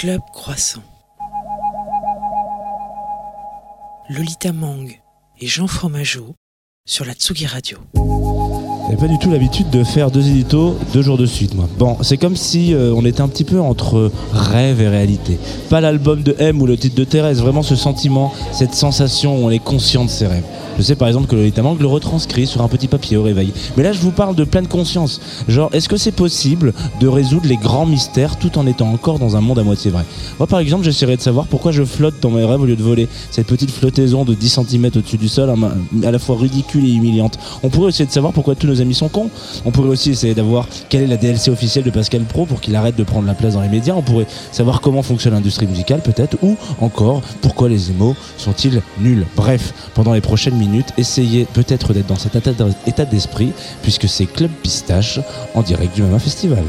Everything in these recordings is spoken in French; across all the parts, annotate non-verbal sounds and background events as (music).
Club Croissant. Lolita Mang et Jean Fromageau sur la Tsugi Radio. J'ai pas du tout l'habitude de faire deux éditos deux jours de suite. Bon, c'est comme si euh, on était un petit peu entre rêve et réalité. Pas l'album de M ou le titre de Thérèse, vraiment ce sentiment, cette sensation où on est conscient de ses rêves. Je sais par exemple que Lolita Mang le retranscrit sur un petit papier au réveil. Mais là, je vous parle de pleine conscience. Genre, est-ce que c'est possible de résoudre les grands mystères tout en étant encore dans un monde à moitié vrai? Moi, par exemple, j'essaierai de savoir pourquoi je flotte dans mes rêves au lieu de voler. Cette petite flottaison de 10 cm au-dessus du sol, à la fois ridicule et humiliante. On pourrait essayer de savoir pourquoi tous nos amis sont cons. On pourrait aussi essayer d'avoir quelle est la DLC officielle de Pascal Pro pour qu'il arrête de prendre la place dans les médias. On pourrait savoir comment fonctionne l'industrie musicale, peut-être, ou encore pourquoi les émos sont-ils nuls. Bref, pendant les prochaines minutes, essayez peut-être d'être dans cet état d'esprit, puisque c'est Club Pistache en direct du Mama Festival.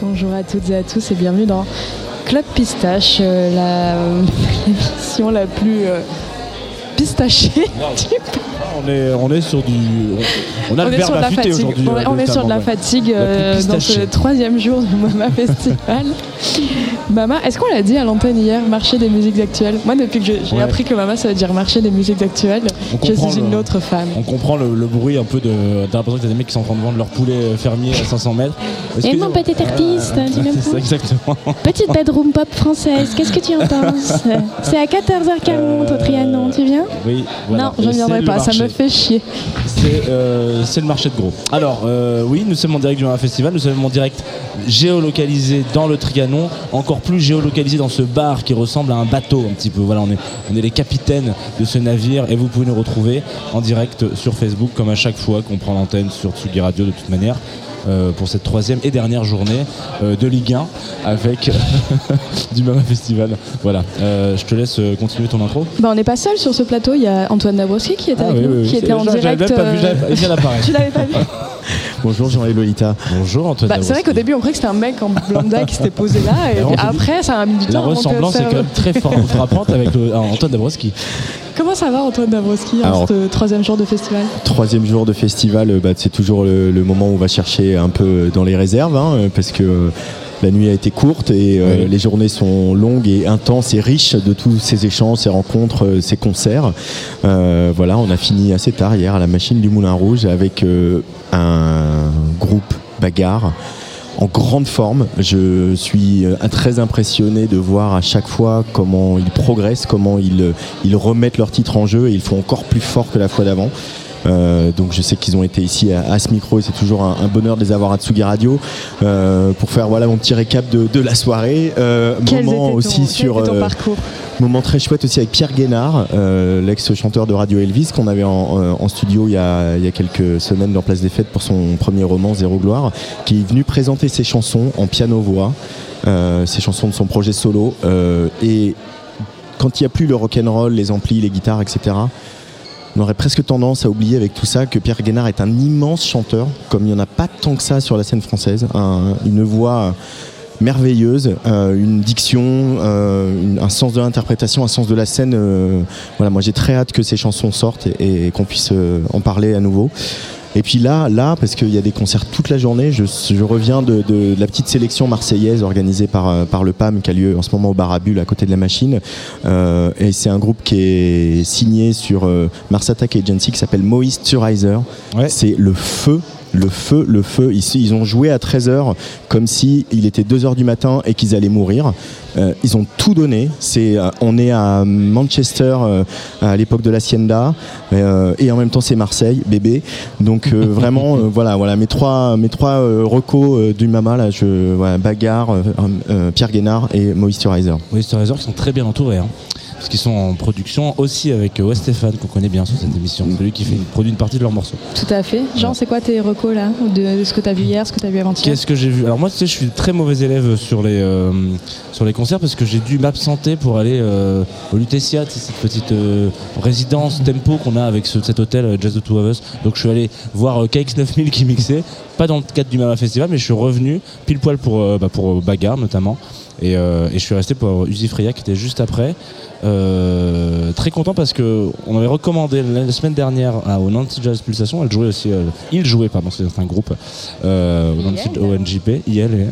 Bonjour à toutes et à tous et bienvenue dans Club Pistache, euh, la (laughs) émission la plus euh, pistachée (laughs) du on est, on est sur du. On, a on le est verbe sur de la affûté fatigue. aujourd'hui. On, est- euh, on est sur de la fatigue euh, dans ce troisième jour du Mama Festival. (laughs) Mama, est-ce qu'on l'a dit à l'antenne hier, marché des musiques actuelles? Moi, depuis que j'ai Ouais. appris que Mama, ça veut dire marché des musiques actuelles, On je suis le- une autre femme. On comprend le, le bruit un peu de. T'as l'impression que t'as des mecs qui sont en train de vendre leur poulet euh, fermier à 500 mètres. Et mon petit artiste, Ah, m'aimes (laughs) C'est ça, exactement. Petite bedroom pop française, qu'est-ce que tu en penses? C'est à 14h40 au Trianon, tu viens? Oui, voilà. Non, je le pas, ça me fait chier. C'est euh, c'est le marché de gros. Alors, euh, oui, nous sommes en direct du Festival, nous sommes en direct géolocalisé dans le Trianon, encore plus géolocalisé dans ce bar qui ressemble à un bateau un petit peu. Voilà, on est, on est les capitaines de ce navire et vous pouvez nous retrouver en direct sur Facebook comme à chaque fois qu'on prend l'antenne sur Tsugi Radio de toute manière. Euh, pour cette troisième et dernière journée euh, de Ligue 1 avec (laughs) du Mama Festival. Voilà, Euh, je te laisse continuer ton intro. Bah, on n'est pas seul sur ce plateau, il y a Antoine Dabrowski qui est Ah avec oui, nous, oui, qui était en j'avais direct. même pas vu, j'avais pas- il vient d'apparaître. (laughs) Tu l'avais pas vu (laughs) Bonjour Jean et Lolita. Bonjour Antoine. Bah, C'est vrai qu'au début on croyait que c'était un mec en lambda qui s'était posé là et après ça a mis du La temps. que ressemblance est quand même très fort- frappante avec le- ah, Antoine Dabrowski. Comment ça va Antoine Dabrowski en Alors- ce troisième jour de festival Troisième jour de festival, euh, bah, c'est toujours le, le moment où on va chercher un peu dans les réserves, hein, euh, parce que euh, la nuit a été courte et euh, Oui. les journées sont longues et intenses et riches de tous ces échanges, ces rencontres, ces concerts. Euh, voilà, on a fini assez tard hier à la machine du Moulin Rouge avec euh, un groupe bagarre en grande forme. Je suis euh, très impressionné de voir à chaque fois comment ils progressent, comment ils, euh, ils remettent leur titre en jeu et ils font encore plus fort que la fois d'avant. Euh, donc je sais qu'ils ont été ici à, à ce micro et c'est toujours un, un bonheur de les avoir à Tsugi Radio euh, pour faire voilà mon petit récap de, de la soirée. Euh, moment aussi sur ton parcours? Moment très chouette aussi avec Pierre Guénard, euh, l'ex-chanteur de Radio Elvis, qu'on avait en, euh, studio il y, a, quelques semaines dans Place des Fêtes pour son premier roman Zéro Gloire, qui est venu présenter ses chansons en piano-voix, euh, ses chansons de son projet solo. et quand il n'y a plus le rock'n'roll, les amplis, les guitares, etc., on aurait presque tendance à oublier avec tout ça que Pierre Guénard est un immense chanteur, comme il n'y en a pas tant que ça sur la scène française. Un- une voix merveilleuse, euh, une diction, euh, une- un sens de l'interprétation, un sens de la scène. euh, voilà, moi j'ai très hâte que ces chansons sortent et, et qu'on puisse en parler à nouveau. Et puis là, là, parce qu'il y a des concerts toute la journée, je, je reviens de, de la petite sélection marseillaise organisée par, par le PAM qui a lieu en ce moment au Barabule à côté de la machine. Euh, et c'est un groupe qui est signé sur euh, Mars Attack Agency qui s'appelle Moisturizer. Ouais. C'est le feu. Le feu, le feu. Ils, ils ont joué à 13h comme si il était 2h du matin et qu'ils allaient mourir. Euh, ils ont tout donné. C'est, euh, on est à Manchester euh, à l'époque de l'Hacienda euh, et en même temps c'est Marseille, bébé. Donc (laughs) vraiment, voilà, voilà mes trois, mes trois recos du Mama là, je, voilà, bagarre, Pierre Guénard et Moisturizer. C'est qui sont très bien entourés. Hein, parce qu'ils sont en production aussi avec euh, Wes Stéphane, qu'on connaît bien sur cette émission. Celui qui fait, produit une partie de leurs morceaux. Tout à fait. Jean, c'est quoi tes recos là de, de ce que tu as vu hier, ce que tu as vu avant-hier? Qu'est-ce que j'ai vu? Alors moi, tu sais, je suis très mauvais élève sur les euh, sur les concerts parce que j'ai dû m'absenter pour aller euh, au Lutetia, cette petite euh, résidence tempo qu'on a avec ce- cet hôtel Jazz the Two of Us. Donc je suis allé voir euh, KX9000 qui mixait, pas dans le cadre du Mama Festival, mais je suis revenu pile poil pour bah, pour Bagarre notamment. Et, et je suis resté pour Uzi Freya qui était juste après. Euh, très content parce que on avait recommandé la semaine dernière à, au Nancy Jazz Pulsation. Elle jouait aussi. euh, il jouait, pardon, c'est un groupe. Euh, au, Nancy- IL.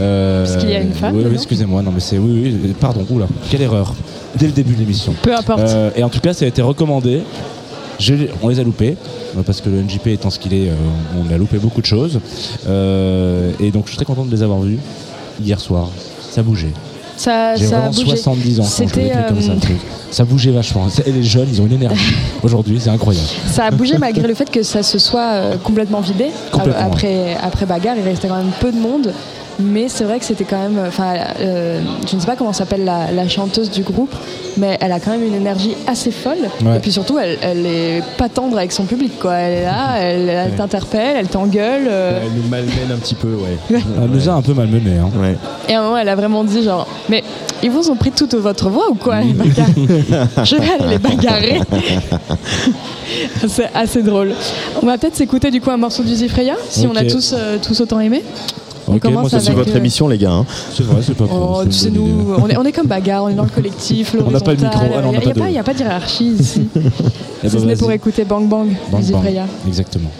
Euh, Parce qu'il y a une femme Oui, excusez-moi. Non, mais c'est. Oui, oui, pardon. Oula, quelle erreur. Dès le début de l'émission. Peu importe. Euh, et en tout cas, ça a été recommandé. On les a loupés euh, parce que le NJP étant ce qu'il est, euh, on a loupé beaucoup de choses. Euh, et donc, je suis très content de les avoir vus hier soir. Ça bougeait. Ça, J'ai ça a bougé. 70 ans C'était, les comme ça. euh. Ça bougeait vachement. Et les jeunes, ils ont une énergie. (laughs) Aujourd'hui, c'est incroyable. Ça a bougé malgré le fait que ça se soit euh, complètement vidé. Complètement, Après, après bagarre, il restait quand même peu de monde. Mais c'est vrai que c'était quand même. Enfin, euh, je ne sais pas comment s'appelle la, la chanteuse du groupe, mais elle a quand même une énergie assez folle. Ouais. Et puis surtout, elle, elle est pas tendre avec son public. Quoi. Elle est là, elle, elle Ouais. t'interpelle, elle t'engueule. euh, Elle nous malmène un petit peu, (laughs) ouais. Elle nous a un peu malmenés. Hein. Ouais. Et à un moment, elle a vraiment dit genre, mais ils vous ont pris toute votre voix ou quoi les bagarres? (laughs) Je vais aller les bagarrer. (laughs) C'est assez drôle. On va peut-être s'écouter du coup un morceau du Zifreya, si on a tous, euh, tous autant aimé. On moi, ça, avec, C'est votre euh, émission, les gars. hein. C'est vrai, c'est pas Oh, tu sais, nous, on est, on est comme bagarre, on est dans le collectif, (laughs) On n'a pas le micro. Ah Il n'y a, de- y a pas de hiérarchie ici. idée. (laughs) Eh Si ben, ce n'est pour écouter Bang Bang, Bang, bang. Exactement.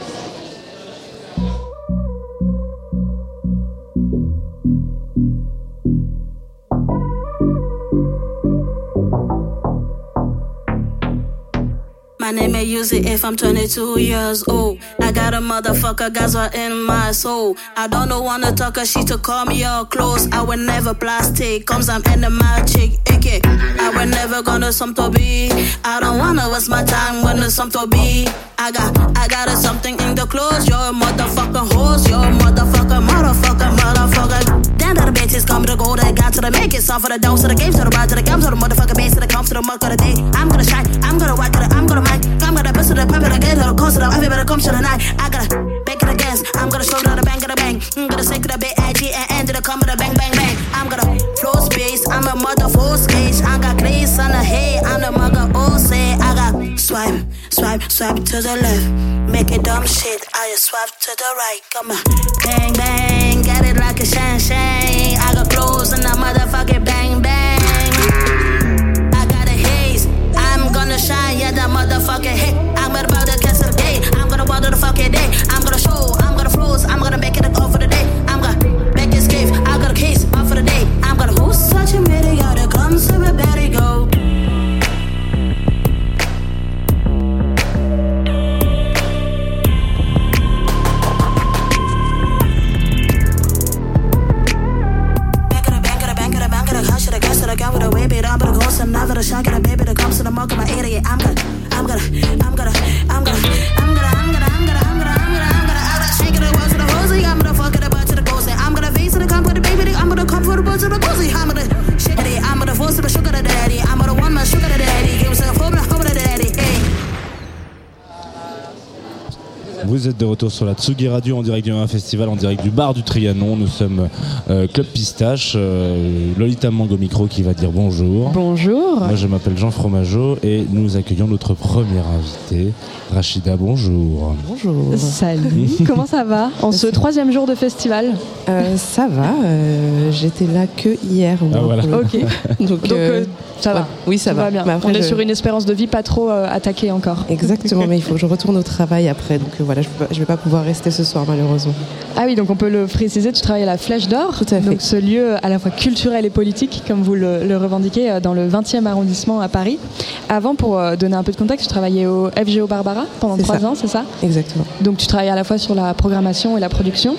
My name is Uzi if I'm 22 years old. I got a motherfucker Gaza in my soul. I don't know wanna talk a shit to call me all close. I will never plastic, comes I'm in the magic, aka. I will never gonna some to be. I don't wanna waste my time when there's some to be. I got, I got a something in the clothes. Motherfucking horse. You're a motherfucker, motherfucker, motherfucker. Damn, that the bitches come to the gold. I got to the make it. Soft for the dome, to the game, to the ride, to the gum, to the motherfucking base, to the comp, to the muck of the day. I'm gonna shine, I'm gonna whack it, I'm gonna mic, I'm gonna bust to the pump it again, to the coast, to the every better come to the night. I gotta bake it again, I'm gonna show to the bang, to the bang. Mm, I'm gonna shake it a bit edgy and end to the come to the bang, bang, bang. I'm gonna flow space, I'm a mother full skate. I got grace on the head, I'm the mother all say. I got swipe, swipe, swipe to the left. Make it dumb shit, I just swipe to the right. Come on, bang, bang, get it like a shang shang. I got clothes and a motherfucking bang, bang. I got a haze. I'm gonna shine, yeah, that motherfucking hit. I'm about to catch the day. I'm gonna water the fucking day. Never the shock of the baby that comes to the mark of my idiot. I'm gonna, I'm gonna, I'm gonna, I'm gonna, I'm gonna, I'm gonna, I'm gonna, I'm gonna, I'm gonna, I'm gonna, I'm gonna shake it away to the rosy. I'm gonna fuck it up to the ghost. I'm gonna face to the come with the baby. I'm gonna come for the birds to the cozy. I'm gonna shake it. I'm gonna force it, the sugar to the daddy. I'm gonna want my sugar to the daddy. Vous êtes de retour sur la Tsugi Radio en direct du Mama Festival, en direct du bar du Trianon. Nous sommes euh, Club Pistache, euh, Lolita Mango Micro qui va dire bonjour. Bonjour. Moi je m'appelle Jean Fromageau et nous accueillons notre première invitée, Rachida, bonjour. Bonjour. Salut, (laughs) (laughs) comment ça va En ce troisième jour de festival? Euh, ça va, euh, j'étais là que hier. Ah, voilà. Ok. (laughs) Donc, donc euh, euh, ça va. Oui, ça va. va bien. Après, On est je- sur une espérance de vie pas trop euh, attaquée encore. Exactement, mais il faut que je retourne au travail après. Donc euh, voilà, je ne vais pas pouvoir rester ce soir malheureusement. Ah oui, donc on peut le préciser, tu travailles à la Flèche d'Or, Tout à fait. donc ce lieu à la fois culturel et politique, comme vous le, le revendiquez, euh, dans le 20e arrondissement à Paris. Avant, pour euh, donner un peu de contexte, tu travaillais au FGO Barbara pendant trois ans, c'est ça? Exactement. Donc tu travailles à la fois sur la programmation et la production?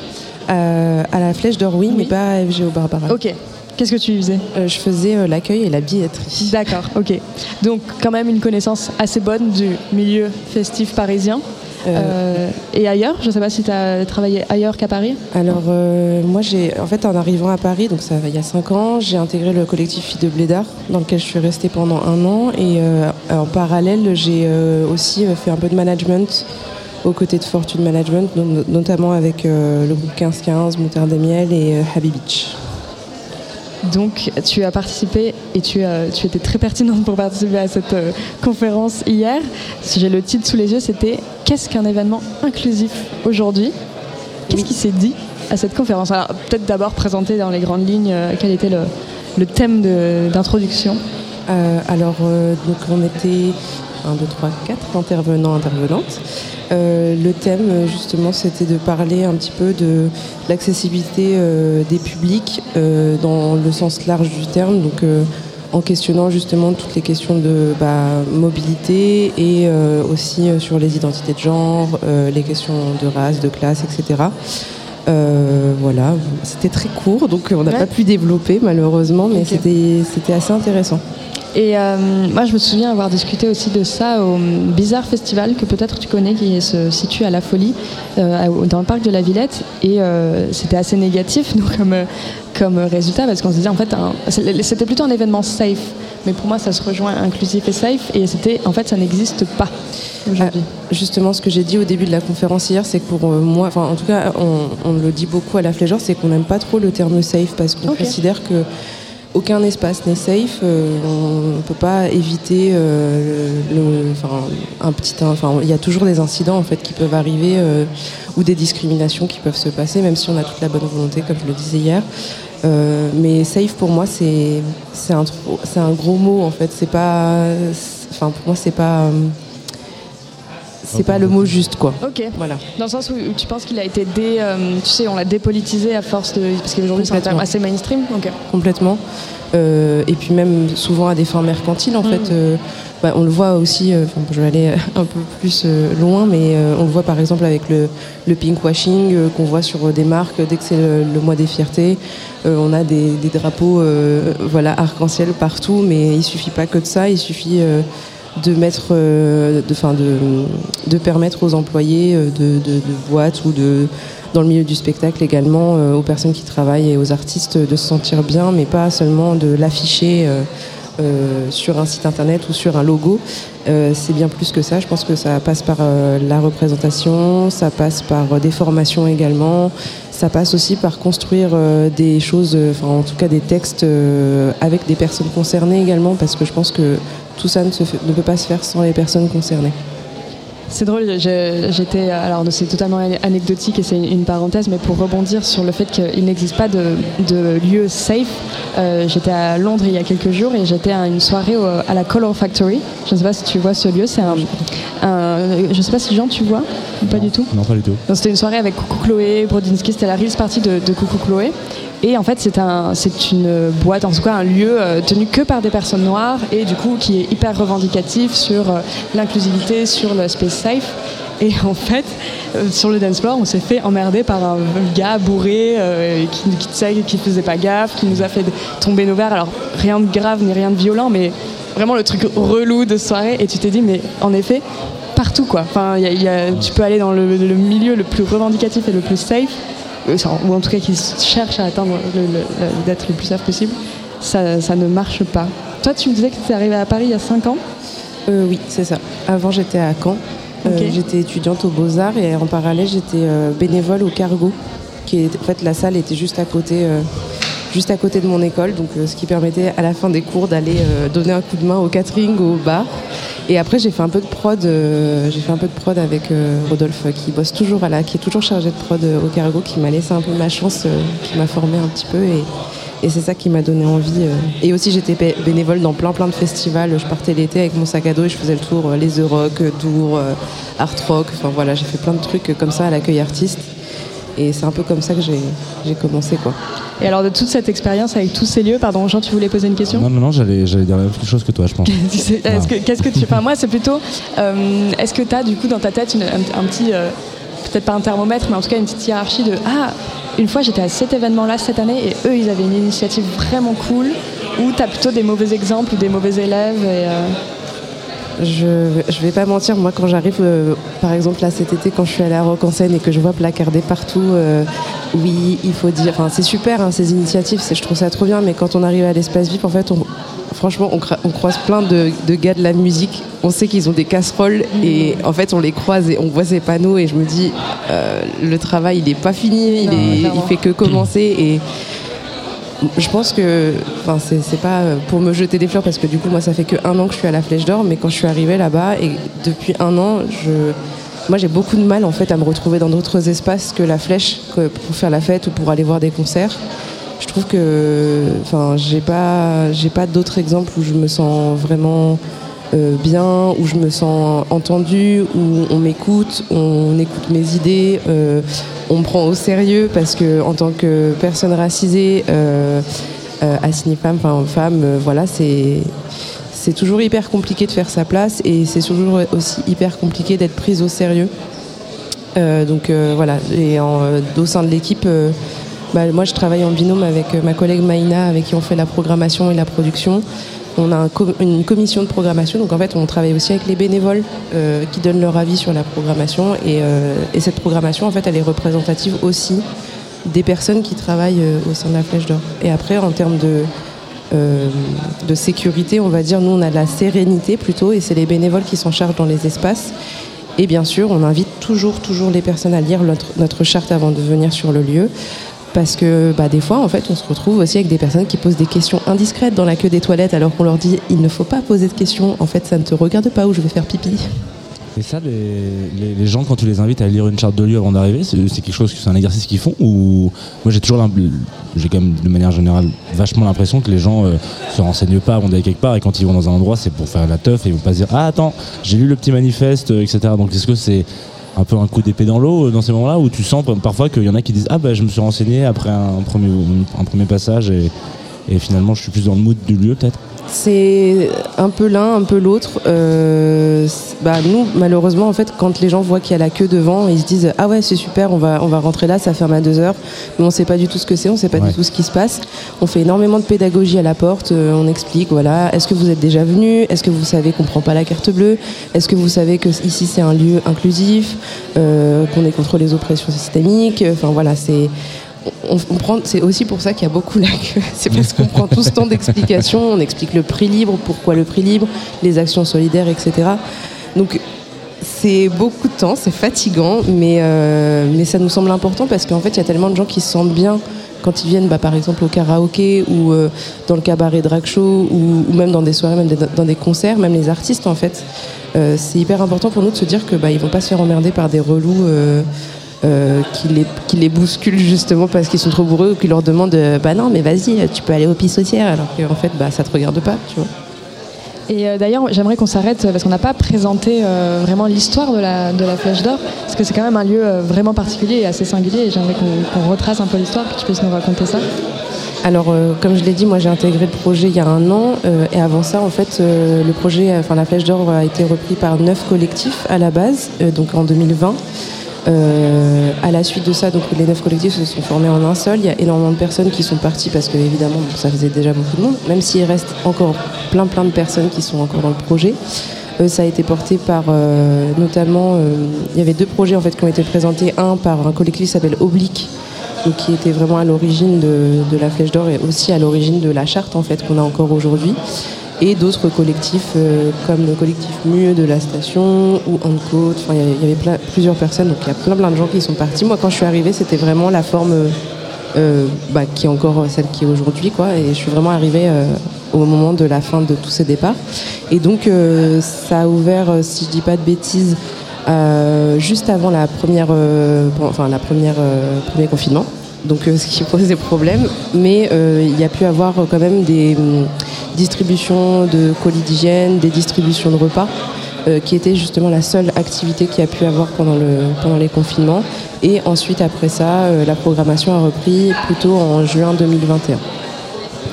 Euh, à la Flèche d'Or, oui, Oui. mais pas à FGO Barbara. Ok. Qu'est-ce que tu faisais? Euh, je faisais euh, l'accueil et la billetterie. D'accord, ok. Donc quand même une connaissance assez bonne du milieu festif parisien. Euh, Euh, et ailleurs, je ne sais pas si tu as travaillé ailleurs qu'à Paris? Alors euh, moi j'ai en fait en arrivant à Paris, donc ça il y a 5 ans, j'ai intégré le collectif Filles de Blédard dans lequel je suis restée pendant un an et euh, en parallèle j'ai aussi fait un peu de management aux côtés de Fortune Management, no- notamment avec le groupe 1515, Moutarde et Miel et Happy Beach. Donc, tu as participé et tu, as- tu étais très pertinente pour participer à cette euh, conférence hier. Si j'ai le titre sous les yeux, c'était Qu'est-ce qu'un événement inclusif aujourd'hui? Qu'est-ce Oui. qui s'est dit à cette conférence? Alors peut-être d'abord présenter dans les grandes lignes euh, quel était le, le thème d'introduction. Euh, alors, donc on était 1, 2, 3, 4 intervenants, intervenantes. Euh, le thème, justement, c'était de parler un petit peu de l'accessibilité euh, des publics euh, dans le sens large du terme, donc en questionnant justement toutes les questions de bah, mobilité et aussi sur les identités de genre, les questions de race, de classe, etc. Euh, voilà, c'était très court, donc on n'a Ouais. pas pu développer malheureusement, mais c'était assez intéressant. Et euh, moi, je me souviens avoir discuté aussi de ça au Bizarre Festival, que peut-être tu connais, qui se situe à La Folie, euh, dans le parc de la Villette. Et euh, c'était assez négatif, (laughs) nous, comme, comme résultat, parce qu'on se disait, en fait, c'était plutôt un événement safe. Mais pour moi, ça se rejoint inclusif et safe. Et c'était, en fait, ça n'existe pas aujourd'hui. Justement, ce que j'ai dit au début de la conférence hier, c'est que pour moi, enfin en tout cas, on, on le dit beaucoup à la Fléjor, c'est qu'on n'aime pas trop le terme safe parce qu'on considère que aucun espace n'est safe. euh, on ne peut pas éviter euh, le, enfin, un petit, enfin il y a toujours des incidents en fait qui peuvent arriver euh, ou des discriminations qui peuvent se passer, même si on a toute la bonne volonté, comme je le disais hier. Mais safe pour moi c'est c'est un c'est un gros mot en fait. C'est pas, enfin pour moi c'est pas c'est pas le mot juste quoi. Ok. Voilà. Dans le sens où, où tu penses qu'il a été dé, euh, tu sais, on l'a dépolitisé à force de, parce qu'aujourd'hui c'est un terme assez mainstream. Ok. complètement. Euh, et puis même souvent à des fins mercantiles en Mm. fait. euh, bah, on le voit aussi, euh, enfin, je vais aller un peu plus euh, loin, mais euh, on le voit par exemple avec le, le pinkwashing qu'on voit sur des marques dès que c'est le, le mois des fiertés. On a des, des drapeaux voilà, arc-en-ciel partout, mais il suffit pas que de ça, il suffit de mettre, euh, de, de, de permettre aux employés euh, de, boîtes ou de dans le milieu du spectacle également, euh, aux personnes qui travaillent et aux artistes de se sentir bien, mais pas seulement de l'afficher euh, euh, sur un site internet ou sur un logo. Euh, c'est bien plus que ça. Je pense que ça passe par euh, la représentation, ça passe par euh, des formations également, ça passe aussi par construire des choses, enfin en tout cas des textes avec des personnes concernées également, parce que je pense que tout ça ne, se fait- ne peut pas se faire sans les personnes concernées. C'est drôle, j'étais. Alors, c'est totalement anecdotique et c'est une, parenthèse, mais pour rebondir sur le fait qu'il n'existe pas de, de lieu safe, euh, j'étais à Londres il y a quelques jours et j'étais à une soirée au- à la Color Factory. Je ne sais pas si tu vois ce lieu, c'est un, un- Je ne sais pas si Jean, tu vois ou Pas du tout? Non, pas du tout. C'était une soirée avec Coucou Chloé, Brodinski, c'était la release party de, de Coucou Chloé. Et en fait, c'est un, une boîte, en tout cas un lieu euh, tenu que par des personnes noires et du coup qui est hyper revendicatif sur euh, l'inclusivité, sur le space safe. Et en fait, euh, sur le dance floor, on s'est fait emmerder par un gars bourré euh, qui, qui, faisait pas gaffe, qui nous a fait tomber nos verres. Alors rien de grave ni rien de violent, mais vraiment le truc relou de soirée. Et tu t'es dit, mais en effet, partout quoi. Enfin, tu peux aller dans le, milieu le plus revendicatif et le plus safe, ou en tout cas qui cherche à atteindre d'être le plus safe possible. Ça, ça ne marche pas. Toi, tu me disais que tu es arrivé à Paris il y a 5 ans. Euh, oui, c'est ça. Avant, j'étais à Caen. Euh, j'étais étudiante aux Beaux-Arts et en parallèle, j'étais euh, bénévole au Cargo. Qui est, en fait, la salle était juste à côté, juste à côté de mon école, donc euh, ce qui permettait à la fin des cours d'aller euh, donner un coup de main au catering, au bar. Et après, j'ai fait un peu de prod. euh, j'ai fait un peu de prod avec Rodolphe, qui bosse toujours à la, qui est toujours chargé de prod au Cargo, qui m'a laissé un peu ma chance, qui m'a formé un petit peu et c'est ça qui m'a donné envie. Et aussi, j'étais bé- bénévole dans plein plein de festivals. Je partais l'été avec mon sac à dos et je faisais le tour, les The Rock, euh, Art Rock. Enfin voilà, j'ai fait plein de trucs comme ça à l'accueil artiste. Et c'est un peu comme ça que j'ai commencé quoi. Et alors, de toute cette expérience avec tous ces lieux, pardon, Jean, tu voulais poser une question Non, non, non, j'allais j'allais dire la même chose que toi, je pense. (laughs) Que- Qu'est-ce que tu. Enfin, moi, c'est plutôt. euh, Est-ce que tu as, du coup, dans ta tête, une- un, un petit. euh, Peut-être pas un thermomètre, mais en tout cas une petite hiérarchie de Ah, une fois j'étais à cet événement-là cette année et eux, ils avaient une initiative vraiment cool. Ou tu as plutôt des mauvais exemples ou des mauvais élèves et, euh, Je, je vais pas mentir, moi quand j'arrive, euh, par exemple là cet été quand je suis allée à Rock en scène et que je vois placardé partout, euh, oui, il faut dire, enfin c'est super hein, ces initiatives, je trouve ça trop bien, mais quand on arrive à l'espace VIP, en fait, on, franchement, on, croise plein de, de gars de la musique, on sait qu'ils ont des casseroles et en fait on les croise et on voit ces panneaux et je me dis, euh, le travail il est pas fini, il, est, il fait que commencer et je pense que, enfin, c'est pas pour me jeter des fleurs parce que du coup, moi, ça fait que un an que je suis à la Flèche d'Or, mais quand je suis arrivée là-bas et depuis un an, je, moi j'ai beaucoup de mal en fait à me retrouver dans d'autres espaces que la flèche pour faire la fête ou pour aller voir des concerts. Je trouve que, enfin, j'ai pas, j'ai pas d'autres exemples où je me sens vraiment euh, bien, où je me sens entendue, où on m'écoute, on écoute mes idées, euh, on me prend au sérieux parce que en tant que personne racisée, euh, euh, assignée femme, enfin femme, voilà, c'est c'est toujours hyper compliqué de faire sa place et c'est toujours aussi hyper compliqué d'être prise au sérieux. Euh, donc euh, voilà, et euh, au sein de l'équipe, bah, moi je travaille en binôme avec ma collègue Maïna, avec qui on fait la programmation et la production. On a une commission de programmation, donc en fait on travaille aussi avec les bénévoles qui donnent leur avis sur la programmation et, et cette programmation en fait elle est représentative aussi des personnes qui travaillent au sein de la Flèche d'Or. Et après en termes de, euh, de sécurité, on va dire nous on a de la sérénité plutôt et c'est les bénévoles qui s'en chargent dans les espaces. Et bien sûr, on invite toujours, toujours les personnes à lire notre, charte avant de venir sur le lieu. Parce que bah, des fois, en fait, on se retrouve aussi avec des personnes qui posent des questions indiscrètes dans la queue des toilettes alors qu'on leur dit il ne faut pas poser de questions. En fait, ça ne te regarde pas où je vais faire pipi. Et ça, les, gens, quand tu les invites à lire une charte de lieu avant d'arriver, c'est quelque chose, c'est un exercice qu'ils font ou moi j'ai toujours, j'ai quand même de manière générale vachement l'impression que les gens euh, se renseignent pas avant d'aller quelque part et quand ils vont dans un endroit, c'est pour faire la teuf et ils vont pas se dire ah attends, j'ai lu le petit manifeste, euh, etc. Donc est-ce que c'est un peu un coup d'épée dans l'eau euh, dans ces moments-là où tu sens parfois qu'il y en a qui disent ah bah je me suis renseigné après un premier, un premier passage et, et finalement je suis plus dans le mood du lieu peut-être. C'est un peu l'un, un peu l'autre. Euh, bah, nous, malheureusement, en fait, quand les gens voient qu'il y a la queue devant, ils se disent Ah ouais, c'est super, on va, on va rentrer là, ça ferme à deux heures. Mais on sait pas du tout ce que c'est, on sait pas Ouais. du tout ce qui se passe. On fait énormément de pédagogie à la porte, euh, on explique voilà, est-ce que vous êtes déjà venu? Est-ce que vous savez qu'on prend pas la carte bleue? Est-ce que vous savez que ici c'est un lieu inclusif, euh, qu'on est contre les oppressions systémiques? Enfin voilà, c'est. On, c'est aussi pour ça qu'il y a beaucoup queue. (laughs) C'est parce qu'on prend tout ce temps d'explication. On explique le prix libre, pourquoi le prix libre, les actions solidaires, etc. Donc c'est beaucoup de temps, c'est fatigant, mais, euh, mais ça nous semble important parce qu'en fait, il y a tellement de gens qui se sentent bien quand ils viennent, bah, par exemple, au karaoké ou euh, dans le cabaret drag show ou, même dans des soirées, même dans des concerts, même les artistes, en fait. Euh, c'est hyper important pour nous de se dire que bah, vont pas se faire emmerder par des relous. Euh, qui, les, qui les bousculent justement parce qu'ils sont trop bourreux ou qui leur demandent euh, bah non mais vas-y tu peux aller au pissotière alors qu'en fait bah ça te regarde pas tu vois Et euh, d'ailleurs, j'aimerais qu'on s'arrête parce qu'on n'a pas présenté vraiment l'histoire de la, de la Flèche d'Or, parce que c'est quand même un lieu vraiment particulier et assez singulier. Et j'aimerais qu'on retrace un peu l'histoire, que tu puisses nous raconter ça. Alors, euh, comme je l'ai dit, moi j'ai intégré le projet il y a un an, euh, et avant ça, en fait, euh, le projet, enfin la Flèche d'Or a été repris par neuf collectifs à la base, donc en 2020. Euh, à la suite de ça, donc les neuf collectifs se sont formés en un seul. Il y a énormément de personnes qui sont parties parce que évidemment, ça faisait déjà beaucoup de monde. Même s'il reste encore plein plein de personnes qui sont encore dans le projet. Euh, ça a été porté par euh, notamment, euh, il y avait deux projets en fait qui ont été présentés. Un par un collectif qui s'appelle Oblique, qui était vraiment à l'origine de, de la Flèche d'Or et aussi à l'origine de la charte en fait qu'on a encore aujourd'hui. Et d'autres collectifs euh, comme le collectif Mieux de la station ou Côte. Enfin, il y avait- plein- plusieurs personnes, donc il y a plein plein de gens qui sont partis. Moi, quand je suis arrivée, c'était vraiment la forme euh, euh, bah, qui est encore celle qui est aujourd'hui, quoi. Et je suis vraiment arrivée euh, au moment de la fin de tous ces départs. Et donc, euh, ça a ouvert, euh, si je dis pas de bêtises, juste avant la première, enfin la première premier confinement. Donc, euh, ce qui pose des problèmes, mais euh, il y a pu avoir euh, quand même des hum, distributions de colis d'hygiène, des distributions de repas, qui était justement la seule activité qu'il y a pu avoir pendant, le, pendant les confinements. Et ensuite, après ça, la programmation a repris plutôt en juin 2021.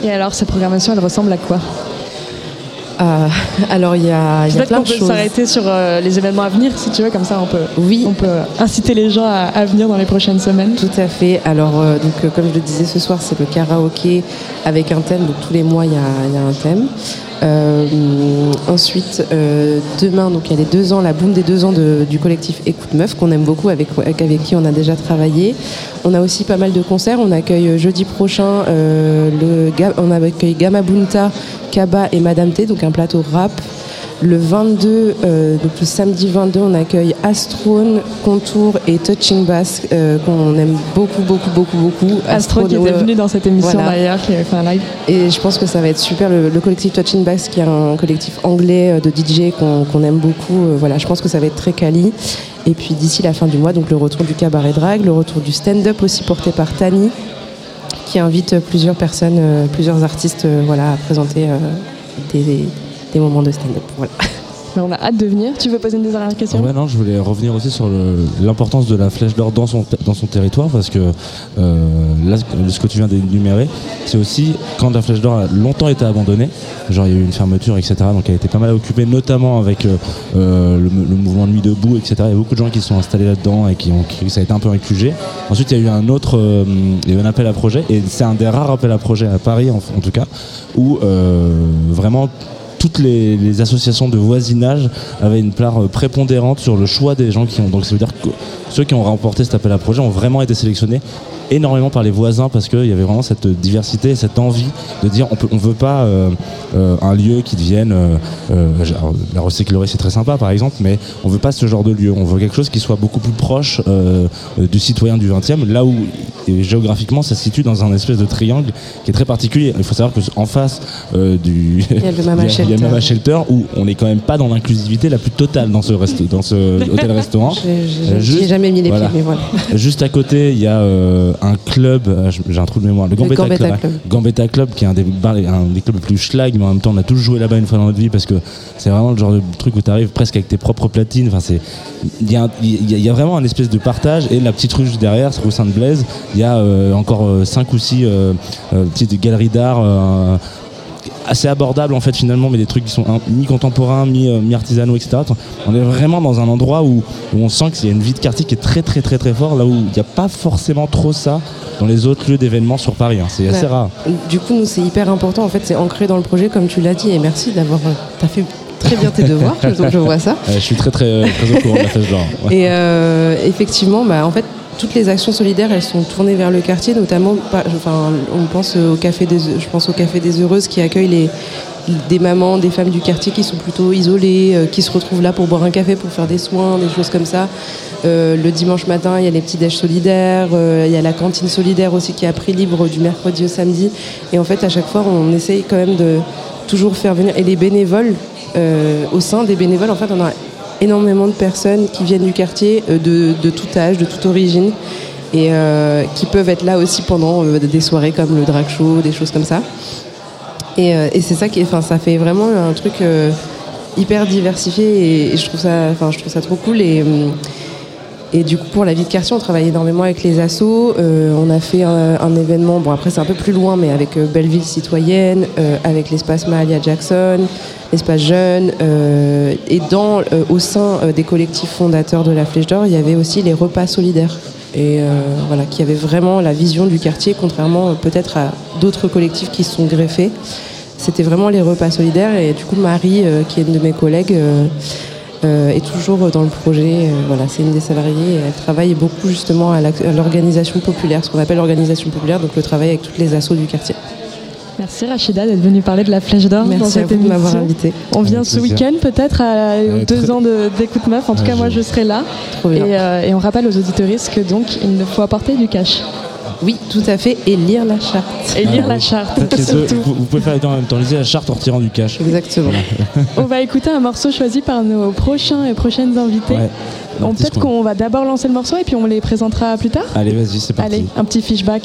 Et alors, cette programmation, elle ressemble à quoi? Ah, alors, il y a, y a Peut-être plein qu'on de peut choses. s'arrêter sur euh, les événements à venir, si tu veux, comme ça on peut, Oui, on peut inciter les gens à, à venir dans les prochaines semaines. Tout à fait. Alors, euh, donc, euh, comme je le disais ce soir, c'est le karaoké avec un thème. Donc, tous les mois, il y a, y a un thème. Euh, ensuite, euh, demain, donc il y a les deux ans, la boum des deux ans de- du collectif Écoute Meuf, qu'on aime beaucoup, avec, avec, qui on a déjà travaillé. On a aussi pas mal de concerts. On accueille euh, jeudi prochain, le, on accueille Gamma Bunta, Kaba et Madame T, donc un plateau rap. Le 22, euh, donc le samedi 22, on accueille Astrone, Contour et Touching Bass euh, qu'on aime beaucoup, beaucoup, beaucoup, beaucoup. Astro qui Astrone, était venu dans cette émission Voilà. d'ailleurs, qui avait fait un live. Et je pense que ça va être super. Le, le collectif Touching Bass, qui est un collectif anglais euh, de DJ qu'on aime beaucoup, euh, voilà, je pense que ça va être très quali. Et puis d'ici la fin du mois, donc le retour du cabaret drag, le retour du stand-up aussi porté par Tani, qui invite plusieurs personnes, plusieurs artistes, voilà, à présenter des, des moments de stand-up. Voilà. (laughs) Mais on a hâte de venir. Tu veux poser une dernière question Ouais, non, je voulais revenir aussi sur l'importance de la flèche d'or dans son, dans son territoire parce que euh, là, ce- que tu viens d'énumérer, c'est aussi quand la flèche d'or a longtemps été abandonnée, genre il y a eu une fermeture, etc. Donc elle a été pas mal occupée, notamment avec euh, euh, le, le mouvement Nuit debout, etc. Il y a beaucoup de gens qui se sont installés là-dedans et qui ont, qui- ça a été un peu un QG. Ensuite, il y a eu un autre, euh, il y a eu un appel à projet et c'est un des rares appels à projet à Paris, en, en tout cas, où euh, vraiment toutes les, associations de voisinage avaient une part euh, prépondérante sur le choix des gens qui ont. Donc ça veut dire que ceux qui ont remporté cet appel à projet ont vraiment été sélectionnés énormément par les voisins parce qu'il y avait vraiment cette diversité, cette envie de dire on peut, on veut pas euh, euh, un lieu qui devienne euh, la recyclerie c'est très sympa par exemple, mais on veut pas ce genre de lieu. On veut quelque chose qui soit beaucoup plus proche du citoyen du 20e, là où géographiquement ça se situe dans un espèce de triangle qui est très particulier. Il faut savoir que en face du Il y a le Mama (laughs) a- le Shelter. Mama Shelter où on n'est quand même pas dans l'inclusivité la plus totale dans ce, resto, dans ce (laughs) J'y ai juste- jamais mis les voilà. pieds, mais voilà. Juste à côté, il y a euh, un club, euh, j'ai un trou de mémoire, le Gambetta, Gambetta Club. Club. Gambetta Club, qui est un des, bars- un des clubs les plus schlag, mais en même temps, on a tous joué là-bas une fois dans notre vie parce que c'est vraiment le genre de truc où tu arrives presque avec tes propres platines. Enfin, c'est, il y, y a- il y a vraiment un espèce de partage et la petite rue juste derrière, c'est rue Sainte-Blaise. Il y a euh, encore 5 ou 6 petites galeries d'art. Assez abordables en fait finalement mais des trucs qui sont mi-contemporains mi, euh, mi-artisanaux etc on est vraiment dans un endroit où, où on sent qu'il y a une vie de quartier qui est très très très très fort là où il n'y a pas forcément trop ça dans les autres lieux d'événements sur Paris hein. c'est assez rare Du coup, nous, c'est hyper important. En fait, c'est ancré dans le projet, comme tu l'as dit. Et merci d'avoir. euh, T'as fait très bien tes (laughs) devoirs, donc je vois ça. Euh, je suis très très très au courant de la d'or ouais. Et euh, effectivement, bah, en fait, toutes les actions solidaires, elles sont tournées vers le quartier, notamment, enfin, on pense au café des, je pense au café des heureuses qui accueille les des mamans, des femmes du quartier qui sont plutôt isolées, euh, qui se retrouvent là pour boire un café, pour faire des soins, des choses comme ça. Euh, le dimanche matin, il y a les petits déj solidaires, euh, il y a la cantine solidaire aussi qui a pris libre du mercredi au samedi. Et en fait, à chaque fois, on essaye quand même de toujours faire venir. Et les bénévoles, au sein des bénévoles, en fait, on a énormément de personnes qui viennent du quartier, euh, de, de tout âge, de toute origine, et euh, qui peuvent être là aussi pendant euh, des soirées comme le drag show, des choses comme ça. Et, c'est ça qui, enfin, ça fait vraiment un truc hyper diversifié, et, je trouve ça, enfin, je trouve ça trop cool. Hum, et du coup, pour la vie de quartier, on travaille énormément avec les assos. Euh, on a fait un, un événement, bon après c'est un peu plus loin, mais avec euh, Belleville Citoyenne, euh, avec l'espace Mahalia Jackson, l'espace Jeune. euh, et dans, euh, au sein euh, des collectifs fondateurs de la Flèche d'Or, il y avait aussi les repas solidaires. Et euh, voilà, qui avait vraiment la vision du quartier, contrairement euh, peut-être à d'autres collectifs qui se sont greffés. C'était vraiment les repas solidaires. Et du coup, Marie, euh, qui est une de mes collègues, euh, euh, est toujours dans le projet. Euh, voilà, c'est une des salariées et elle travaille beaucoup justement à l'organisation populaire, ce qu'on appelle l'organisation populaire, donc le travail avec toutes les assos du quartier. Merci Rachida d'être venue parler de la Flèche d'Or dans Merci à cette vous de m'avoir émission. invité. On vient ce week-end peut-être à Euh, deux très- ans de- d'écoute meuf. En tout Ouais, cas, moi je- serai là. Et, euh, on rappelle aux auditoristes que donc il faut apporter du cash Oui, tout à fait. Et lire la charte. et lire Ah la oui. charte surtout. vous, vous pouvez faire les deux en même temps lisez la charte en retirant du cash Exactement. On va écouter un morceau choisi par nos prochains et prochaines invités. Ouais. Peut-être qu'on va d'abord lancer le morceau et puis on les présentera plus tard. allez vas-y c'est parti Allez, un petit fishback.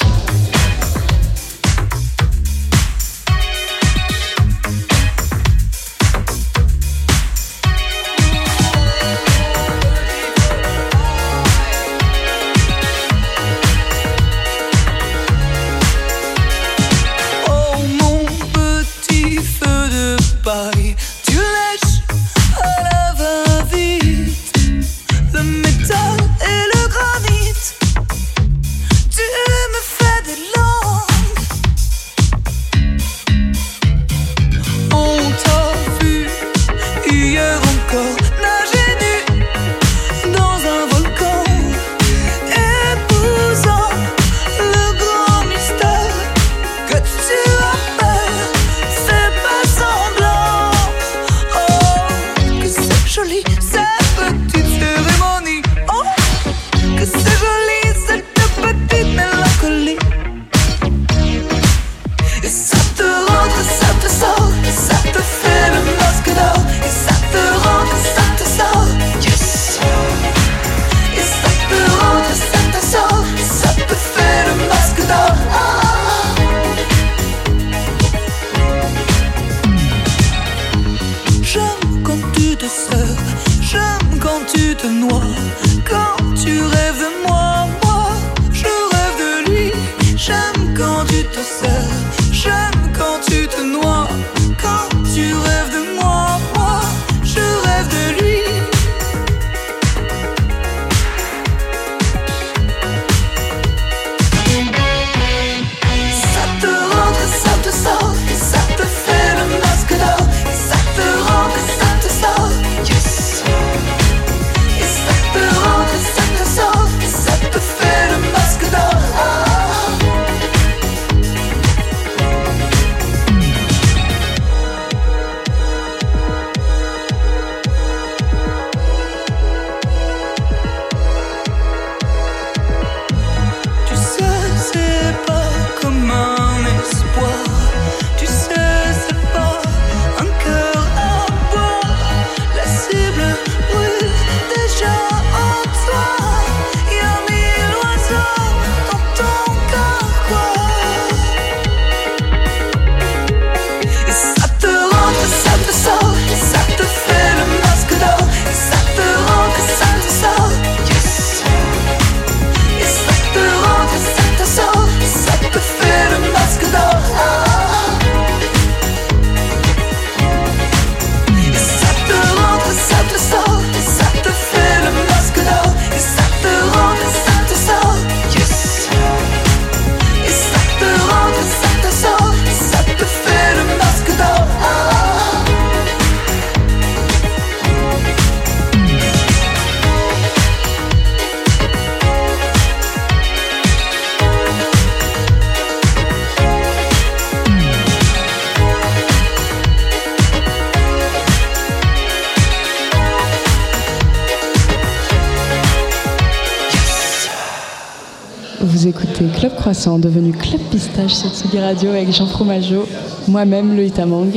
Croissant, devenu Club Pistache sur Tsugi Radio avec Jean Fromageau, moi-même Loïta Mang.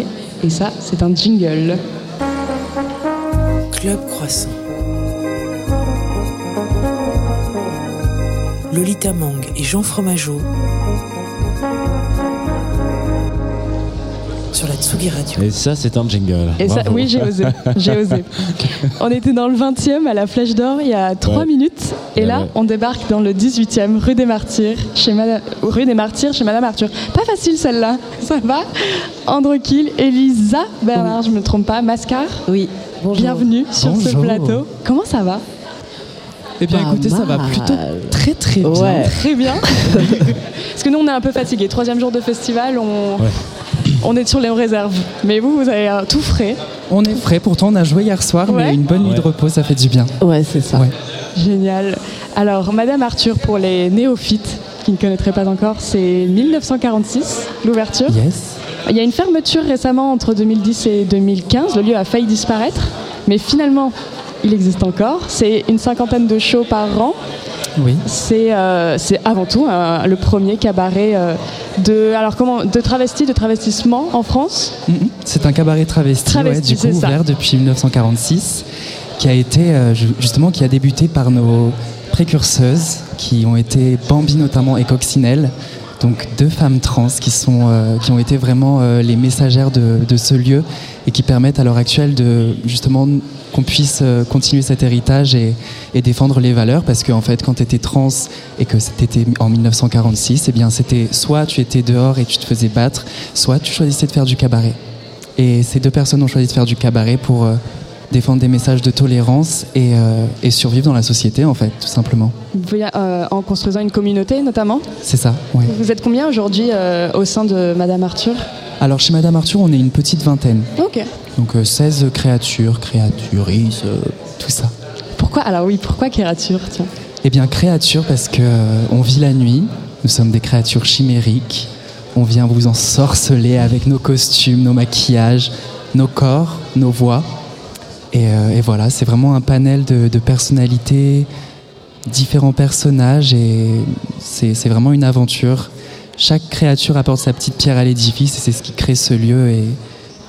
Et ça, c'est un jingle. Club Croissant. Lolita Mang et Jean Fromageau sur la Tsugi Radio. Et ça, c'est un jingle. Et ça, oui, j'ai osé. J'ai osé. (laughs) On était dans le 20e à la Flèche d'Or il y a 3 Ouais. minutes. Et là, on débarque dans le 18e, rue des Martyrs, chez Madame, rue des Martyrs, chez Madame Arthur. Pas facile celle-là. (laughs) Ça va? Androquil, Elisa Bernard, je me trompe pas, Mascar? Oui, bonjour. Bienvenue sur ce plateau. Comment ça va? Eh bien, écoutez, ça va plutôt très très bien. Ouais. Très bien. (laughs) Parce que nous, on est un peu fatigués. Troisième jour de festival, on, on est sur les réserves. Mais vous, vous avez euh, tout frais. On est frais, pourtant on a joué hier soir, Ouais. mais une bonne nuit de repos, ça fait du bien. Ouais, c'est ça. Génial. Alors, Madame Arthur, pour les néophytes qui ne connaîtraient pas encore, c'est 1946, l'ouverture. Yes. Il y a une fermeture récemment entre 2010 et 2015. Le lieu a failli disparaître, mais finalement, il existe encore. C'est une cinquantaine de shows par an. Oui. C'est euh, avant tout euh, le premier cabaret euh, de, alors comment, de travesti, de travestissement en France? Mhm. C'est un cabaret travesti, Travesti, ouais, du coup ça. ouvert depuis 1946, qui a été euh, ju- justement qui a débuté par nos précurseuses, qui ont été Bambi notamment et Coccinelle, donc deux femmes trans qui sont euh, qui ont été vraiment euh, les messagères de, de ce lieu et qui permettent à l'heure actuelle de justement qu'on puisse euh, continuer cet héritage et, et défendre les valeurs. Parce qu'en fait quand tu étais trans et que c'était en 1946 eh bien c'était soit tu étais dehors et tu te faisais battre soit tu choisissais de faire du cabaret. Et ces deux personnes ont choisi de faire du cabaret pour défendre des messages de tolérance et, euh, et survivre dans la société en fait tout simplement Vous pouvez, euh, en construisant une communauté notamment. c'est ça oui. Vous êtes combien aujourd'hui euh, au sein de Madame Arthur? Alors chez Madame Arthur on est une petite vingtaine Ok. donc euh, 16 créatures créaturices euh, tout ça Pourquoi Alors oui, pourquoi créature tiens? Eh bien, créature, parce que on vit la nuit, nous sommes des créatures chimériques, on vient vous ensorceler avec nos costumes, nos maquillages, nos corps, nos voix. Et, euh, et voilà, c'est vraiment un panel de, de personnalités, différents personnages, et c'est vraiment une aventure. Chaque créature apporte sa petite pierre à l'édifice, et c'est ce qui crée ce lieu et,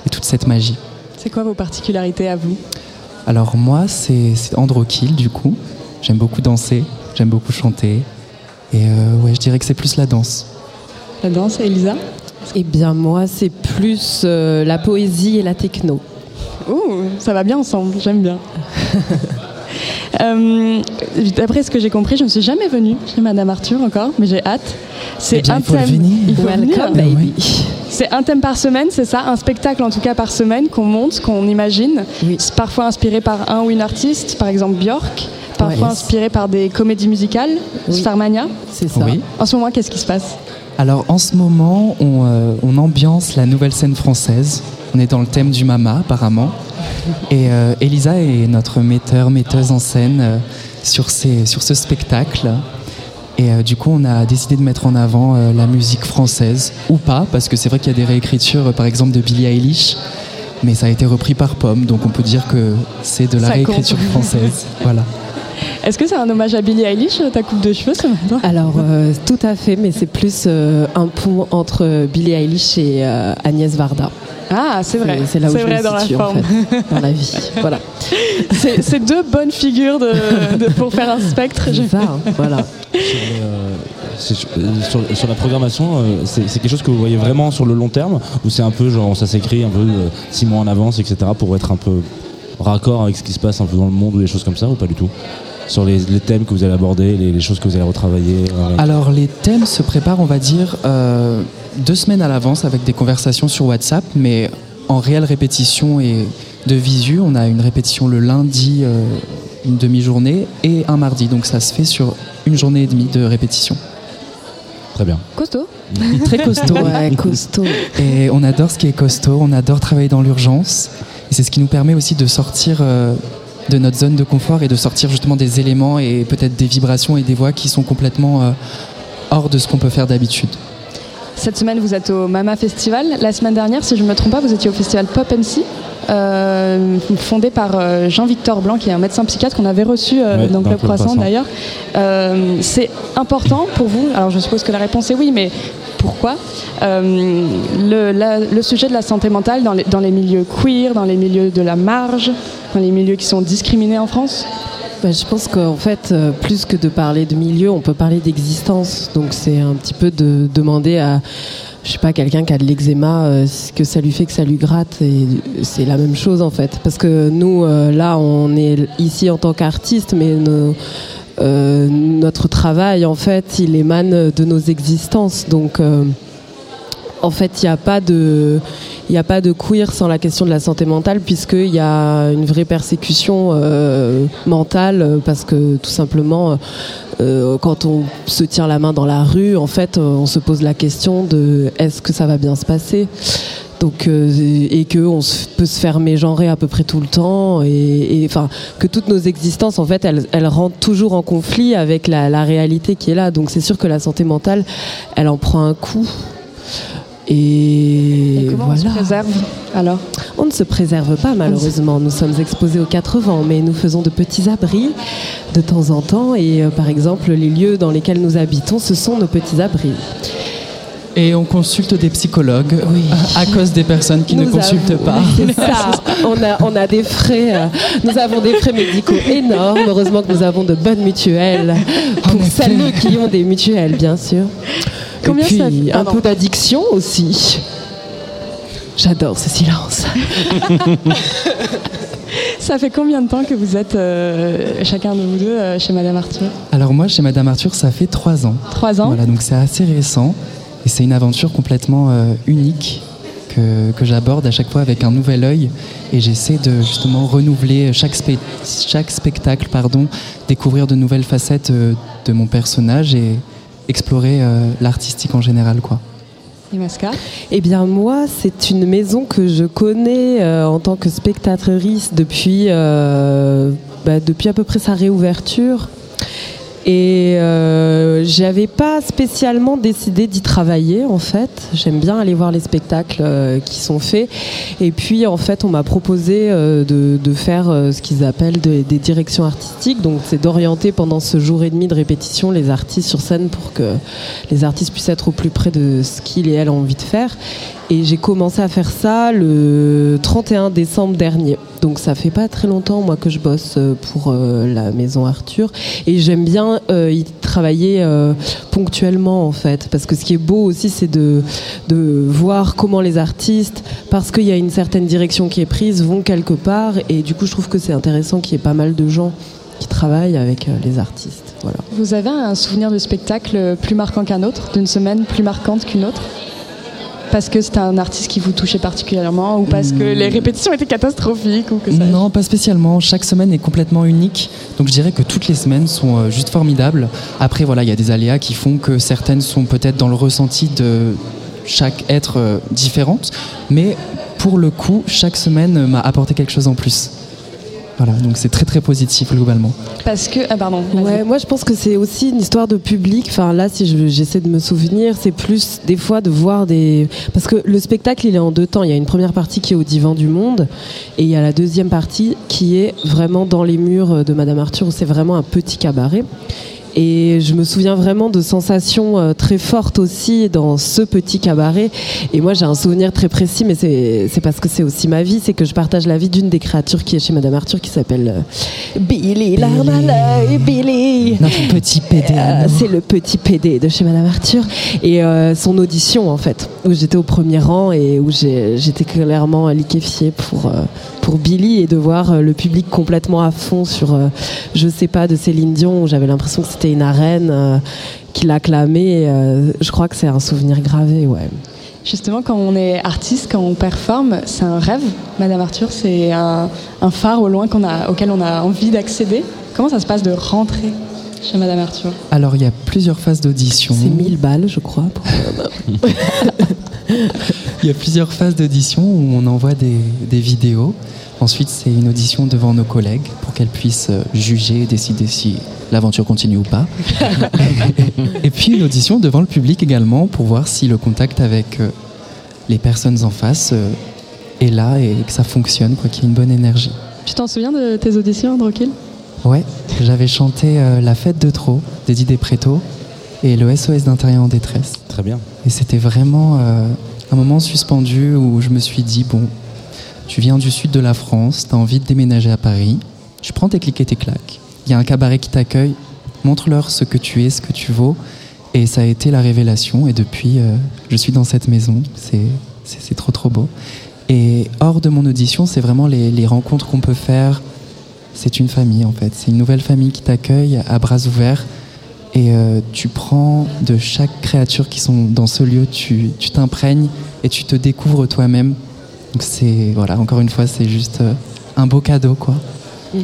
et toute cette magie. C'est quoi vos particularités à vous? Alors moi, c'est c'est Androkill du coup. J'aime beaucoup danser, j'aime beaucoup chanter. Et euh, ouais, je dirais que c'est plus la danse. La danse, Elisa? Eh bien, moi, c'est plus euh, la poésie et la techno. Ouh, ça va bien ensemble, j'aime bien. (laughs) Euh, D'après ce que j'ai compris, je ne suis jamais venue chez Madame Arthur encore, mais j'ai hâte. C'est déjà, un thème. venir. Il faut Welcome, venir. baby. C'est un thème par semaine, c'est ça? Un spectacle en tout cas par semaine qu'on monte, qu'on imagine. Oui. C'est parfois inspiré par un ou une artiste, par exemple Björk. Parfois Ouais. inspiré par des comédies musicales, Oui. Starmania. C'est ça. Oui. En ce moment, qu'est-ce qui se passe? Alors en ce moment, on, euh, on ambiance la nouvelle scène française. On est dans le thème du mama apparemment. Et euh, Elisa est notre metteur, metteuse en scène euh, sur, ces, sur ce spectacle. Et euh, du coup, on a décidé de mettre en avant la musique française, ou pas, parce que c'est vrai qu'il y a des réécritures, par exemple, de Billie Eilish, mais ça a été repris par Pomme, donc on peut dire que c'est de la Ça compte. réécriture française. Voilà. Est-ce que c'est un hommage à Billie Eilish, ta coupe de cheveux ce matin Alors, euh, tout à fait, mais c'est plus euh, un pont entre Billie Eilish et euh, Agnès Varda. Ah, c'est vrai. C'est là où je vrai me dans la situe, en forme. fait, dans la vie. (laughs) Voilà. C'est deux bonnes figures de, de- pour faire un spectre. J'ai- ça, hein, (laughs) voilà. Sur, sur- sur la programmation, c'est quelque chose que vous voyez vraiment sur le long terme ou c'est un peu genre ça s'écrit un peu six mois en avance, etc. pour être un peu raccord avec ce qui se passe un peu dans le monde ou des choses comme ça ou pas du tout? Sur les, les thèmes que vous allez aborder, les, les choses que vous allez retravailler euh, Alors les thèmes se préparent, on va dire, euh, deux semaines à l'avance avec des conversations sur WhatsApp, mais en réelle répétition et de visu, on a une répétition le lundi, euh, une demi-journée, et un mardi. Donc ça se fait sur une journée et demie de répétition. Très bien. Costaud. (laughs) Très costaud. Ouais, costaud. Et on adore ce qui est costaud, on adore travailler dans l'urgence. Et c'est ce qui nous permet aussi de sortir euh, de notre zone de confort et de sortir justement des éléments et peut-être des vibrations et des voix qui sont complètement euh, hors de ce qu'on peut faire d'habitude. Cette semaine, vous êtes au Mama Festival. La semaine dernière, si je ne me trompe pas, vous étiez au festival Pop NC, euh, fondé par euh, Jean-Victor Blanc, qui est un médecin psychiatre qu'on avait reçu euh, Ouais, dans Club Croissant d'ailleurs. Euh, C'est important pour vous? Alors, je suppose que la réponse est oui, mais pourquoi? Euh, le, la- le sujet de la santé mentale dans les, dans les milieux queer, dans les milieux de la marge, les milieux qui sont discriminés en France Bah, je pense qu'en fait, euh, plus que de parler de milieu, on peut parler d'existence. Donc c'est un petit peu de demander à, je sais pas, quelqu'un qui a de l'eczéma, euh, ce que ça lui fait que ça lui gratte. C'est la même chose en fait. Parce que nous, euh, là, on est ici en tant qu'artistes, mais notre travail, en fait, il émane de nos existences. Donc en fait, il n'y a pas de, il n'y a pas de queer sans la question de la santé mentale, puisqu'il y a une vraie persécution euh, mentale, euh, parce que tout simplement, euh, quand on se tient la main dans la rue, en fait, on se pose la question de est-ce que ça va bien se passer? Donc et que on peut se faire mégenrer à peu près tout le temps et et, enfin que toutes nos existences en fait elles, elles rentrent toujours en conflit avec la, la réalité qui est là. Donc c'est sûr que la santé mentale elle en prend un coup et, Et comment on se préserve alors? On ne se préserve pas malheureusement. Nous sommes exposés aux quatre vents, mais nous faisons de petits abris de temps en temps. Et euh, par exemple, les lieux dans lesquels nous habitons, ce sont nos petits abris. Et on consulte des psychologues à cause des personnes qui ne consultent avons- pas. C'est ça. On a, on a des frais. euh, nous avons des frais médicaux énormes. Heureusement que nous avons de bonnes mutuelles pour celles qui ont des mutuelles, bien sûr. Combien Et puis ça fait un peu d'addiction aussi. J'adore ce silence. (laughs) Ça fait combien de temps que vous êtes, euh, chacun de vous deux, euh, chez Madame Arthur? Alors moi, chez Madame Arthur, ça fait trois ans. Trois ans? Voilà, donc c'est assez récent. Et c'est une aventure complètement euh, unique que, que j'aborde à chaque fois avec un nouvel œil. Et j'essaie de justement renouveler chaque, spe- chaque spectacle, pardon, découvrir de nouvelles facettes euh, de mon personnage et explorer euh, l'artistique en général. quoi. Et Masca? Eh bien moi, c'est une maison que je connais euh, en tant que spectatrice depuis, euh, bah, depuis à peu près sa réouverture. Et euh, j'avais pas spécialement décidé d'y travailler en fait. J'aime bien aller voir les spectacles euh, qui sont faits. Et puis en fait, on m'a proposé euh, de, faire euh, ce qu'ils appellent de- des directions artistiques. Donc c'est d'orienter pendant ce jour et demi de répétition les artistes sur scène pour que les artistes puissent être au plus près de ce qu'ils et elles ont envie de faire. Et j'ai commencé à faire ça le 31 décembre dernier. Donc ça fait pas très longtemps moi que je bosse euh, pour euh, la maison Arthur. Et j'aime bien euh, y travailler ponctuellement en fait. Parce que ce qui est beau aussi c'est de, de voir comment les artistes parce qu'il y a une certaine direction qui est prise vont quelque part. Et du coup je trouve que c'est intéressant qu'il y ait pas mal de gens qui travaillent avec les artistes. Vous avez un souvenir de spectacle plus marquant qu'un autre, d'une semaine plus marquante qu'une autre? Parce que c'était un artiste qui vous touchait particulièrement ou parce que les répétitions étaient catastrophiques ou que ça Non, pas spécialement. Chaque semaine est complètement unique. Donc je dirais que toutes les semaines sont euh, juste formidables. Après, voilà, il y a des aléas qui font que certaines sont peut-être dans le ressenti de chaque être euh, différente. Mais pour le coup, chaque semaine euh, m'a apporté quelque chose en plus. Voilà, donc c'est très très positif globalement. Parce que. Ah, pardon. Ouais, moi je pense que c'est aussi une histoire de public. Enfin là, si je- j'essaie de me souvenir, c'est plus des fois de voir des. Parce que le spectacle, il est en deux temps. Il y a une première partie qui est au divan du monde, et il y a la deuxième partie qui est vraiment dans les murs de Madame Arthur, où c'est vraiment un petit cabaret. Et je me souviens vraiment de sensations euh, très fortes aussi dans ce petit cabaret. Et moi, j'ai un souvenir très précis, mais c'est parce que c'est aussi ma vie. C'est que je partage la vie d'une des créatures qui est chez Madame Arthur, qui s'appelle euh, Billy, l'arme à l'œil, Billy. Notre petit PD. Euh, c'est le petit PD de chez Madame Arthur et euh, son audition en fait où j'étais au premier rang et où j'étais clairement liquéfiée pour euh, pour Billy et de voir euh, le public complètement à fond sur euh, je sais pas de Céline Dion j'avais l'impression que c'était une arène euh, qui l'acclamait je crois que c'est un souvenir gravé ouais Justement, quand on est artiste, quand on performe, c'est un rêve. Madame Arthur, c'est un, phare au loin qu'on a, auquel on a envie d'accéder. Comment ça se passe de rentrer? Chez Madame Arthur Alors il y a plusieurs phases d'audition. c'est 1000 balles je crois pour- (laughs) Il y a plusieurs phases d'audition où on envoie des, des vidéos. Ensuite, c'est une audition devant nos collègues pour qu'elles puissent euh, juger et décider si l'aventure continue ou pas. (laughs) et puis une audition devant le public également pour voir si le contact avec euh, les personnes en face euh, est là et que ça fonctionne, quoi, qu'il y ait une bonne énergie. Tu t'en souviens de tes auditions, Androkil Ouais, j'avais chanté euh, La fête de trop de Didier Préto et le SOS d'intérieur en détresse. Très bien. Et c'était vraiment euh, un moment suspendu où je me suis dit, bon, tu viens du sud de la France, tu as envie de déménager à Paris, tu prends tes clics et tes claques. Il y a un cabaret qui t'accueille, montre-leur ce que tu es, ce que tu vaux. Et ça a été la révélation. Et depuis, euh, je suis dans cette maison. C'est, trop, trop beau. Et hors de mon audition, c'est vraiment les, les rencontres qu'on peut faire. C'est une famille, en fait. C'est une nouvelle famille qui t'accueille à bras ouverts. Et euh, tu prends de chaque créature qui sont dans ce lieu, tu t'imprègnes et tu te découvres toi-même. Donc c'est, voilà, encore une fois, c'est juste euh, un beau cadeau, quoi. (laughs)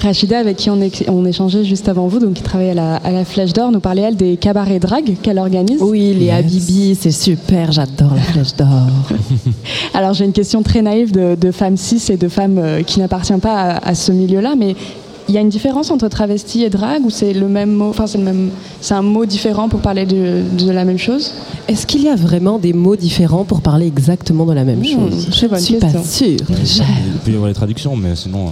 Rachida, avec qui on, échangeait juste avant vous, donc qui travaille à la, à la Flèche d'Or, nous parlait elle des cabarets drag qu'elle organise. oui les Habibi c'est super j'adore la flèche d'or (laughs) Alors j'ai une question très naïve de, de femmes cis et de femmes euh, qui n'appartiennent pas à, à ce milieu-là, mais il y a une différence entre travesti et drag ou c'est le même mot, enfin c'est le même, c'est un mot différent pour parler de, de la même chose? Est-ce qu'il y a vraiment des mots différents pour parler exactement de la même Mmh, chose? Je ne suis pas question. sûre. déjà. Il peut y avoir les traductions, mais sinon.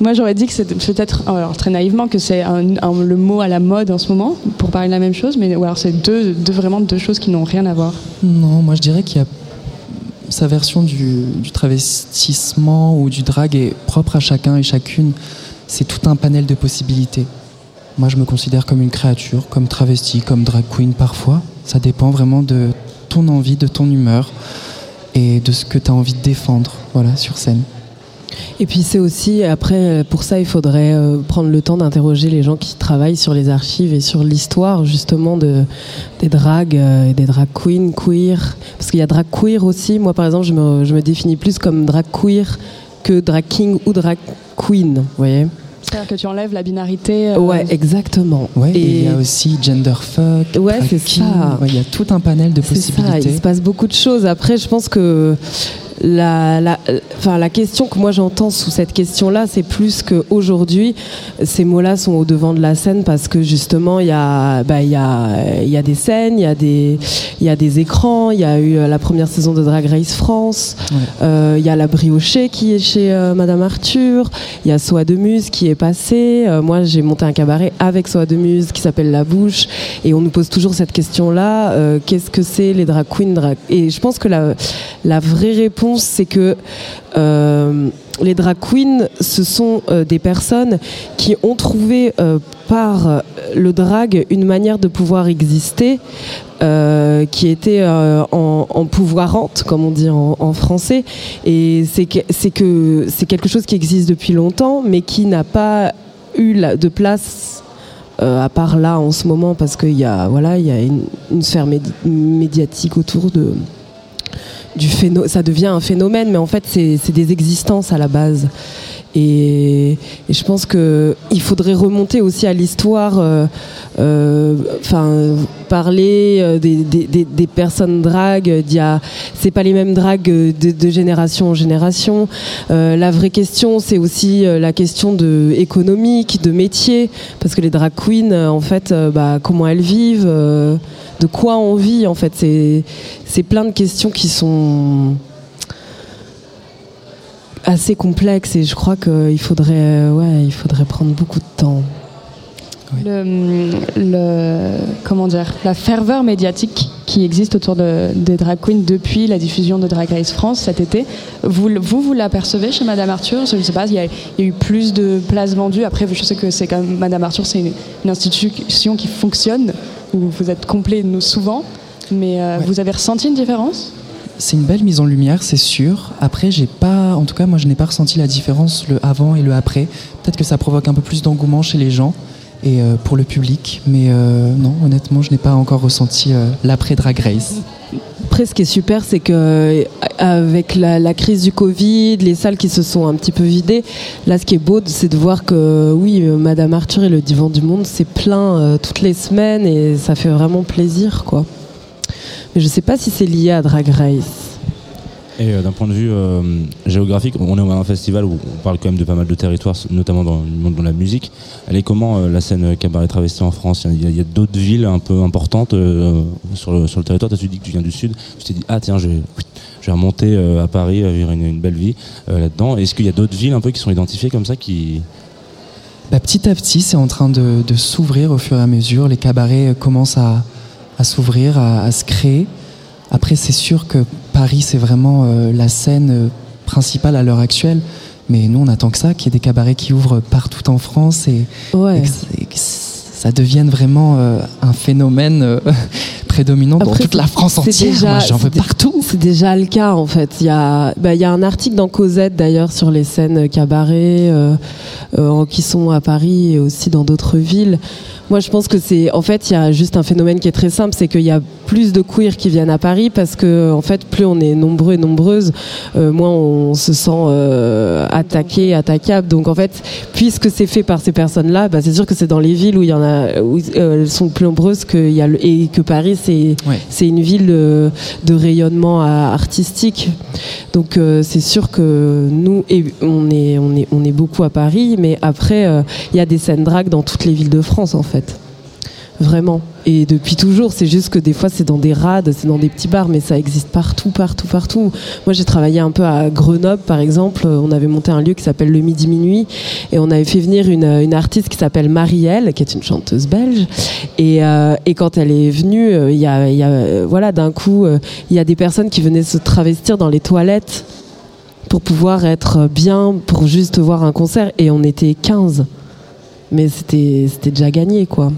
Moi j'aurais dit que c'est peut-être, alors très naïvement, que c'est le mot à la mode en ce moment pour parler de la même chose, mais ou alors c'est deux, vraiment deux choses qui n'ont rien à voir. Non, moi je dirais qu'il y a sa version du, travestissement ou du drag est propre à chacun et chacune. C'est tout un panel de possibilités. Moi je me considère comme une créature, comme travesti, comme drag queen parfois. Ça dépend vraiment de ton envie, de ton humeur et de ce que tu as envie de défendre voilà, sur scène. Et puis c'est aussi, après, euh, pour ça, il faudrait euh, prendre le temps d'interroger les gens qui travaillent sur les archives et sur l'histoire justement de, des drags euh, et des drag queens queer. Parce qu'il y a drag queer aussi. Moi, par exemple, je me, je me définis plus comme drag queer que drag king ou drag queen. Vous voyez C'est-à-dire que tu enlèves la binarité. euh, Ouais, exactement. Ouais, et il y a aussi gender fuck, Ouais, drag c'est king. ça. Ouais, Il y a tout un panel de ça, possibilités. il se passe beaucoup de choses. Après, je pense que la, la, enfin, la question que moi j'entends sous cette question-là, c'est plus qu'aujourd'hui, ces mots-là sont au devant de la scène parce que justement, il y, a, bah, il y, a, il y a des scènes, il y, a des- il y a des écrans, il y a eu euh, la première saison de Drag Race France, euh, il y a la briochée qui est chez euh, Madame Arthur, il y a Soa de Muse qui est passé. Euh, moi, j'ai monté un cabaret avec Soa de Muse qui s'appelle La Bouche et on nous pose toujours cette question-là qu'est-ce que c'est les drag queens drag... Et je pense que la, la vraie réponse, c'est que euh, les drag queens, ce sont euh, des personnes qui ont trouvé euh, par le drag une manière de pouvoir exister qui était en, en pouvoirante, comme on dit en, français. Et c'est que, c'est que c'est quelque chose qui existe depuis longtemps, mais qui n'a pas eu de place à part là en ce moment, parce qu'il y a, voilà, il y a une, sphère médi- médiatique autour de du ça devient un phénomène, mais en fait c'est des existences à la base. Et, je pense que il faudrait remonter aussi à l'histoire, euh, euh, enfin parler euh, des, des- des- des personnes drag. d'il y a- C'est pas les mêmes dragues de, génération en génération. La vraie question, c'est aussi la question de économique, de métier, parce que les drag queens, en fait, bah, comment elles vivent, de quoi on vit, en fait, c'est plein de questions qui sont assez complexes et je crois qu'il faudrait, euh, ouais, il faudrait prendre beaucoup de temps. Le, le- comment dire, la ferveur médiatique qui existe autour de, des drag queens depuis la diffusion de Drag Race France cet été, vous, vous, vous l'apercevez chez Madame Arthur? Je ne sais pas, il y, a, il y a eu plus de places vendues. Après, je sais que c'est quand même Madame Arthur, c'est une, une institution qui fonctionne, où vous êtes complet nous souvent, mais euh, vous avez ressenti une différence? C'est une belle mise en lumière, c'est sûr. Après, j'ai pas, en tout cas, moi, je n'ai pas ressenti la différence le avant et le après. Peut-être que ça provoque un peu plus d'engouement chez les gens et euh, pour le public, mais euh, non, honnêtement, je n'ai pas encore ressenti euh, l'après Drag Race. Après, ce qui est super, c'est que avec la, crise du Covid, les salles qui se sont un petit peu vidées, là, ce qui est beau, c'est de voir que oui, Madame Arthur et le Divan du Monde, c'est plein toutes les semaines et ça fait vraiment plaisir, quoi. Mais je sais pas si c'est lié à Drag Race. Et euh, d'un point de vue euh, géographique, on est à un festival où on parle quand même de pas mal de territoires, notamment dans le monde de la musique. Elle est comment euh, la scène cabaret travesti en France? Il y a, d'autres villes un peu importantes euh, sur, le, sur le territoire. Toi, tu dis que tu viens du sud. Tu t'es dit ah tiens, je vais, je vais remonter euh, à Paris, vivre une, une belle vie euh, là-dedans. Est-ce qu'il y a d'autres villes un peu qui sont identifiées comme ça qui Bah, petit à petit, c'est en train de, de s'ouvrir au fur et à mesure. Les cabarets commencent à, à s'ouvrir, à, à se créer. Après, c'est sûr que Paris, c'est vraiment euh, la scène euh, principale à l'heure actuelle. Mais nous, on attend que ça, qu'il y ait des cabarets qui ouvrent partout en France et, Ouais. et que, ça devienne vraiment euh, un phénomène euh, prédominant dans Après, toute la France entière. déjà- Moi, j'en veux c'est dé- partout. C'est déjà le cas en fait. Il y a, bah, il y a un article dans Cosette d'ailleurs sur les scènes cabaret euh, euh, qui sont à Paris et aussi dans d'autres villes. Moi, je pense que c'est, en fait, il y a juste un phénomène qui est très simple, c'est qu'il y a plus de queers qui viennent à Paris parce que, en fait, plus on est nombreux et nombreuses, euh, moins on se sent euh, attaqué, attaquable. Donc, en fait, puisque c'est fait par ces personnes-là, bah, c'est sûr que c'est dans les villes où il y en a, où euh, elles sont plus nombreuses qu'il y a le, et que Paris, c'est, Ouais. une ville euh, de rayonnement euh, artistique. Donc euh, c'est sûr que nous, et on est, on est, on est beaucoup à Paris, mais après euh, il y a des scènes drag dans toutes les villes de France en fait. Vraiment. Et depuis toujours, c'est juste que des fois c'est dans des rades, c'est dans des petits bars, mais ça existe partout, partout, partout. Moi j'ai travaillé un peu à Grenoble par exemple, on avait monté un lieu qui s'appelle le Midi Minuit et on avait fait venir une, artiste qui s'appelle Marielle, qui est une chanteuse belge. Et, euh, quand elle est venue, euh, il y a, euh, voilà, d'un coup, il y a des personnes qui venaient se travestir dans les toilettes pour pouvoir être bien, pour juste voir un concert. Et on était 15. Mais c'était déjà gagné, quoi.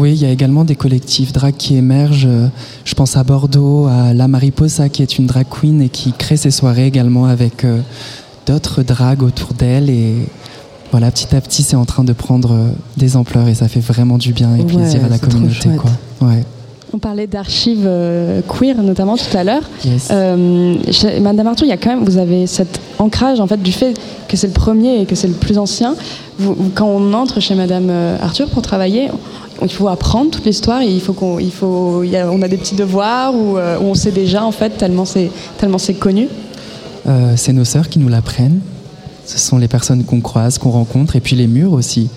Oui, il y a également des collectifs drag qui émergent. Euh, Je pense à Bordeaux, à La Mariposa, qui est une drag queen et qui crée ses soirées également avec euh, d'autres drags autour d'elle. Et voilà, petit à petit, c'est en train de prendre euh, des ampleurs et ça fait vraiment du bien et Ouais, plaisir à la communauté. chouette. Quoi. Ouais. On parlait d'archives euh, queer notamment tout à l'heure. Yes. Euh, chez Madame Arthur, il y a quand même, vous avez cet ancrage en fait du fait que c'est le premier et que c'est le plus ancien. Vous- quand on entre chez Madame Arthur pour travailler, il faut apprendre toute l'histoire et il faut qu'on, il faut, il y a- on a des petits devoirs où, euh, où on sait déjà en fait tellement c'est tellement c'est connu. euh, c'est nos sœurs qui nous l'apprennent. Ce sont les personnes qu'on croise, qu'on rencontre, et puis les murs aussi.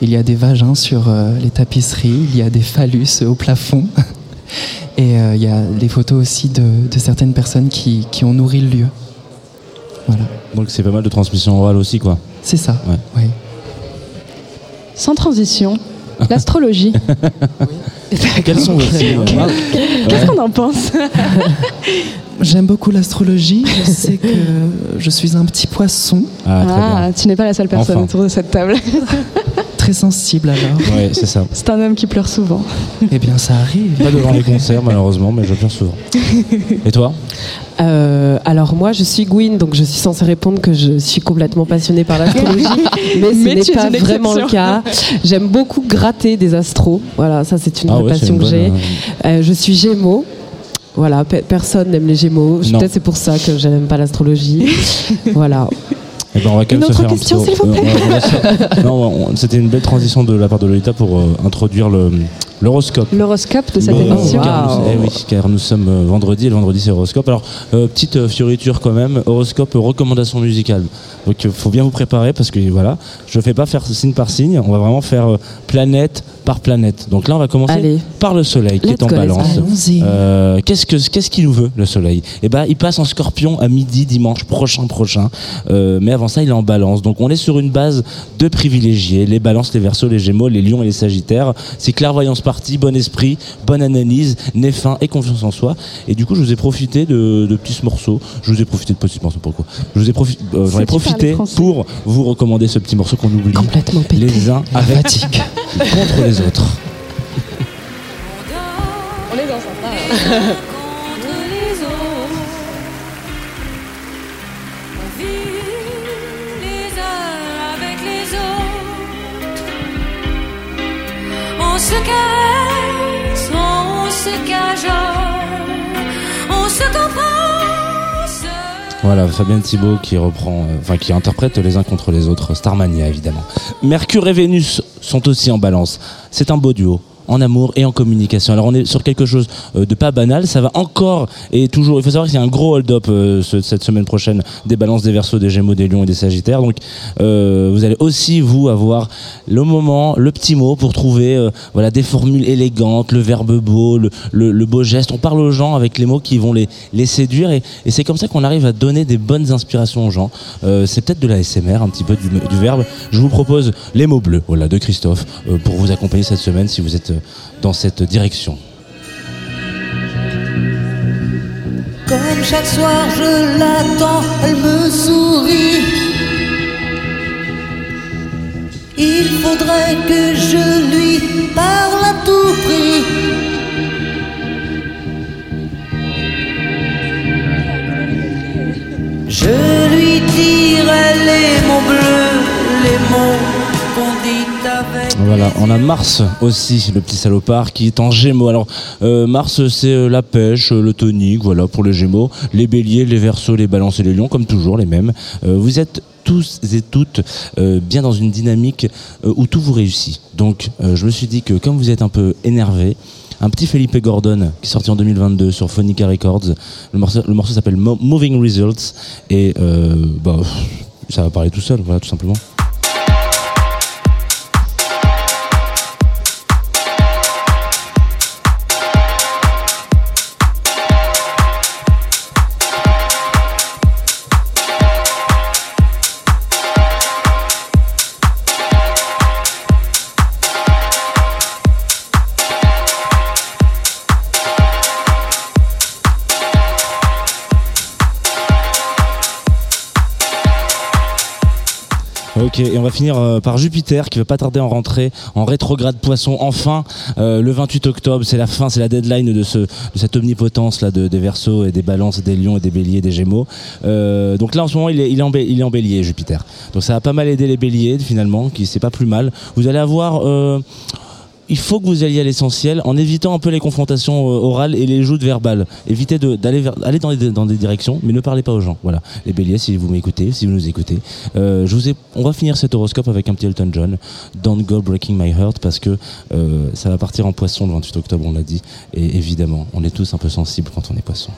Il y a des vagins sur euh, les tapisseries, il y a des phallus au plafond. (laughs) Et euh, il y a des photos aussi de, de certaines personnes qui, qui ont nourri le lieu. Voilà. Donc c'est pas mal de transmission orale aussi, quoi. C'est ça. Ouais. Oui. Sans transition, l'astrologie. Quels sont vos signes Qu'est-ce qu'on en pense (laughs) J'aime beaucoup l'astrologie. Je sais que je suis un petit poisson, Ah, très bien. Ah, tu n'es pas la seule personne Enfin. autour de cette table. (laughs) très sensible alors. C'est ça. C'est un homme qui pleure souvent. Eh bien, ça arrive. Pas devant les concerts, malheureusement, mais je pleure souvent. Et toi Euh, alors moi, je suis Gwyn, donc je suis censée répondre que je suis complètement passionnée par l'astrologie, (laughs) mais ce Mais n'est pas vraiment le cas. J'aime beaucoup gratter des astros. Voilà, ça c'est une Ah vraie ouais, c'est passion une que j'ai. Euh, je suis Gémeaux. Voilà, pe- personne n'aime les Gémeaux. Non. Peut-être c'est pour ça que je n'aime pas l'astrologie. voilà. Eh ben, on va quand Une même se autre faire un question, petit- s'il vous va- (laughs) non, on- c'était une belle transition de la part de Lolita pour euh, introduire le- l'horoscope. L'horoscope de cette Bon, émission. car nous- eh oui, car nous sommes euh, vendredi et le vendredi c'est horoscope. Alors, euh, petite euh, fioriture quand même, horoscope recommandation musicale. Donc, il faut bien vous préparer parce que voilà, je ne fais pas faire signe par signe, on va vraiment faire euh, planète par planète. Donc là, on va commencer Allez. par le soleil qui Let's est en balance. Euh, qu'est-ce que qu'est-ce qu'il nous veut le soleil? Eh ben, il passe en Scorpion à midi dimanche prochain prochain. Mais avant ça, il est en Balance. Donc on est sur une base de privilégiés les Balances, les Verseaux, les Gémeaux, les Lions et les Sagittaires. C'est clairvoyance partie, bon esprit, bonne analyse, nez fin et confiance en soi. Et du coup, je vous ai profité de, de petits morceaux. Je vous ai profité de petits morceaux pourquoi? Je vous ai profi- euh, j'en ai profité pour vous recommander ce petit morceau qu'on oublie Complètement pété. les uns avec contre les autres. On est dans Voilà, Fabien Thibault qui reprend, euh, enfin qui interprète les uns contre les autres, Starmania évidemment. Mercure et Vénus sont aussi en balance. C'est un beau duo. En amour et en communication. Alors on est sur quelque chose euh, de pas banal. Ça va encore et toujours. Il faut savoir qu'il y a un gros hold-up euh, ce- cette semaine prochaine des balances, des versos, des gémeaux, des lions et des sagittaires. Donc euh, vous allez aussi vous avoir le moment, le petit mot pour trouver voilà des formules élégantes, le verbe beau, le, beau geste. On parle aux gens avec les mots qui vont les, séduire et, c'est comme ça qu'on arrive à donner des bonnes inspirations aux gens. C'est peut-être de la SMR, un petit peu du, du verbe. Je vous propose les mots bleus, voilà, de Christophe, pour vous accompagner cette semaine si vous êtes dans cette direction. Comme chaque soir je l'attends, elle me sourit. Il faudrait que je lui parle à tout prix. Voilà, on a Mars aussi, le petit salopard, qui est en Gémeaux. Alors euh, Mars, c'est euh, la pêche, euh, le tonique, voilà pour les Gémeaux. Les Béliers, les Verseaux, les Balances et les Lions, comme toujours les mêmes. Vous êtes tous et toutes bien dans une dynamique où tout vous réussit. Donc je me suis dit que comme vous êtes un peu énervé, un petit Felipe Gordon qui est sorti en 2022 sur Phonica Records. Le morceau, le morceau s'appelle Mo- Moving Results et bah, ça va parler tout seul, voilà tout simplement. Ok, et on va finir euh, par Jupiter qui va pas tarder en rentrer en rétrograde poisson. Enfin, euh, le 28 octobre, c'est la fin, c'est la deadline de, ce, de cette omnipotence là de, des Verseaux et des Balances, des Lions et des Béliers, des Gémeaux. Euh, donc là, en ce moment, il est, il, est en, il est en Bélier, Jupiter. Donc ça va pas mal aider les Béliers finalement, qui c'est pas plus mal. Vous allez avoir euh, il faut que vous alliez à l'essentiel en évitant un peu les confrontations euh, orales et les joutes verbales. Évitez d'aller aller dans, des- directions, mais ne parlez pas aux gens. Voilà. Les béliers, si vous m'écoutez, si vous nous écoutez, euh, on va finir cet horoscope avec un petit Elton John, Don't Go Breaking My Heart, parce que euh, ça va partir en poisson le 28 octobre, on l'a dit. Et évidemment, on est tous un peu sensibles quand on est poisson.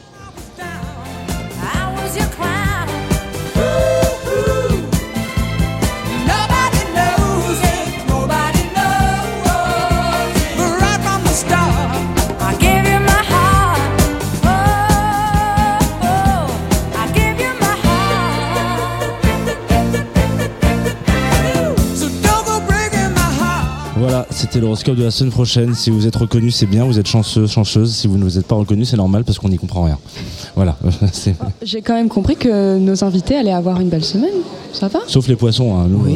C'était l'horoscope de la semaine prochaine. Si vous êtes reconnu, c'est bien. Vous êtes chanceuse, chanceuse. Si vous ne vous êtes pas reconnu, c'est normal parce qu'on n'y comprend rien. Voilà. (laughs) C'est- J'ai quand même compris que nos invités allaient avoir une belle semaine. Ça va? Sauf les poissons. Hein. Nous, euh,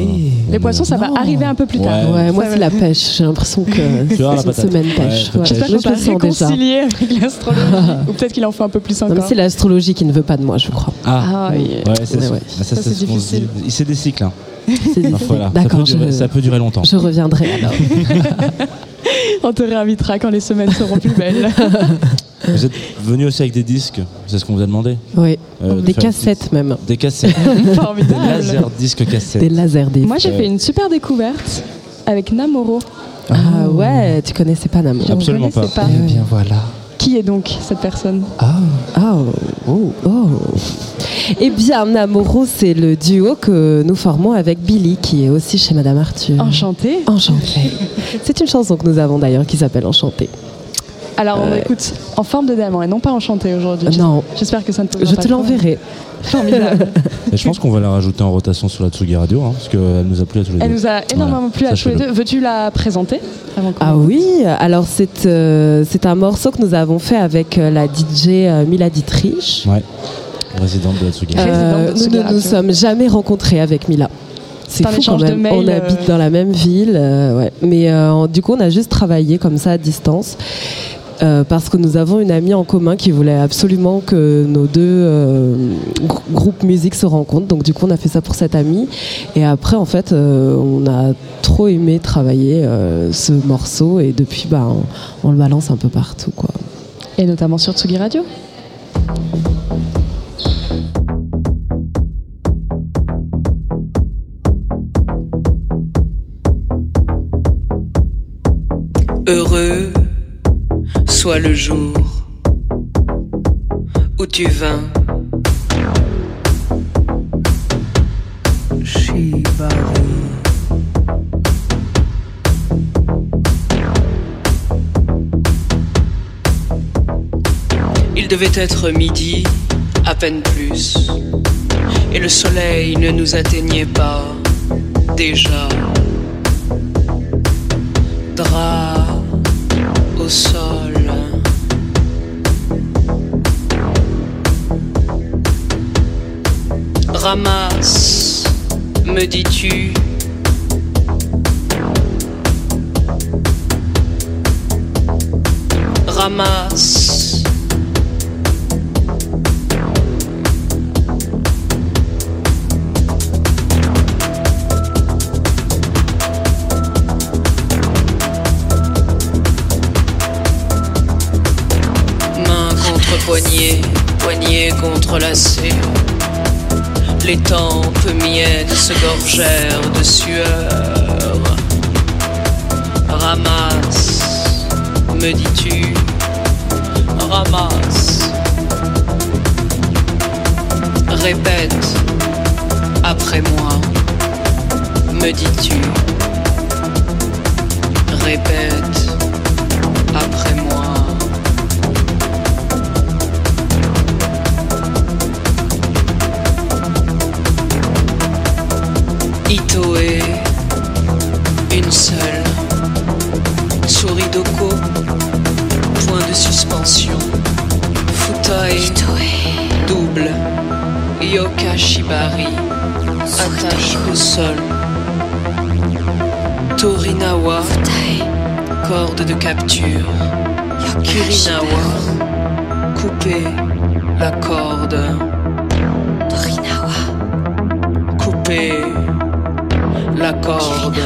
Les on poissons, ça va arriver un peu plus tard. Ouais. Ouais, moi c'est la pêche. J'ai l'impression que (laughs) c'est une semaine pêche. Ouais. J'espère Je qu'on t'a le sens déjà. avec l'astrologie. (laughs) Ou peut-être qu'il en faut un peu plus Non, mais encore. c'est l'astrologie qui ne veut pas de moi, je crois. Ah, Ah oui. ouais, c'est Ouais, ça. ouais. Ah, ça, Ça, c'est c'est ce qu'on se dit. difficile. C'est des cycles. Hein. Voilà. D'accord, peut durer, je, ça peut durer longtemps. je reviendrai alors. (laughs) On te réinvitera quand les semaines seront plus belles. (laughs) Vous êtes venu aussi avec des disques. C'est ce qu'on vous a demandé. Oui, Euh, de des cassettes même. Des cassettes. (laughs) des laser disques cassettes. Des laserdiscs. Moi, j'ai fait une super découverte avec Namoro. Ah ouais, tu connaissais pas Namo. Je ne Absolument pas. pas. Eh bien voilà. Qui est donc cette personne Ah, Oh, oh, oh. Eh bien, Namoro, c'est le duo que nous formons avec Billy, qui est aussi chez Madame Arthur. Enchantée. Enchantée. C'est une chanson que nous avons d'ailleurs qui s'appelle Enchantée. Alors, on Euh, écoute en forme de diamant et non pas enchantée aujourd'hui. Non, J'espère que ça ne te je te l'enverrai. Formidable. (laughs) Et je pense qu'on va la rajouter en rotation sur la Tsugi Radio, hein, parce qu'elle nous a plu à tous les Elle deux. nous a énormément plu à tous les deux. Veux-tu la présenter avant Ah oui, alors c'est euh, c'est un morceau que nous avons fait avec euh, la DJ euh, Mila Dietrich. Ouais. Résidente de la Tsugi. Euh, de nous ne nous Radio. sommes jamais rencontrés avec Mila. C'est un fou quand échange de même. mails, on euh, habite dans la même ville, euh, ouais. mais euh, du coup on a juste travaillé comme ça à distance. Euh, parce que nous avons une amie en commun qui voulait absolument que nos deux euh, grou- groupes musique se rencontrent. Donc du coup, on a fait ça pour cette amie. Et après, en fait, euh, on a trop aimé travailler euh, ce morceau. Et depuis, bah, on, on le balance un peu partout. Quoi. Et notamment sur Tsugi Radio. Heureux soit le jour où tu vins. Il devait être midi, à peine plus, et le soleil ne nous atteignait pas déjà. Drap Ramasse, me dis-tu. Ramasse. Main contre poignet, poignet contre lacet. Les tempes miennes se gorgèrent de sueur. Ramasse, me dis-tu, ramasse. Répète après moi, me dis-tu? Répète après moi. Une seule. Souris d'Oko, point de suspension. Futai, double. Yoka Shibari, attache au sol. Torinawa, corde de capture. Kirinawa, couper la corde. Couper la corde.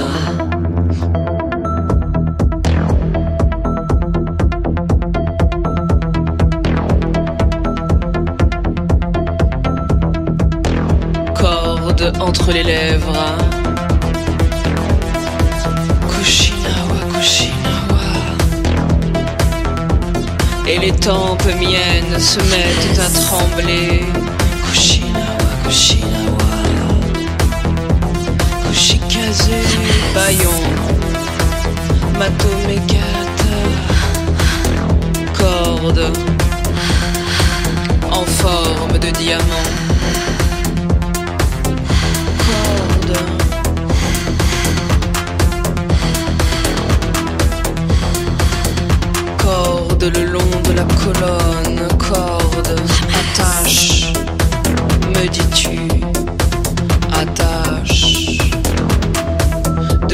Corde entre les lèvres. Kushinawa, Kushinawa. Et les tempes miennes se mettent à trembler. Jésus, Bayon, Matomégate, corde en forme de diamant. Corde. Corde le long de la colonne, corde, attache, me dis-tu.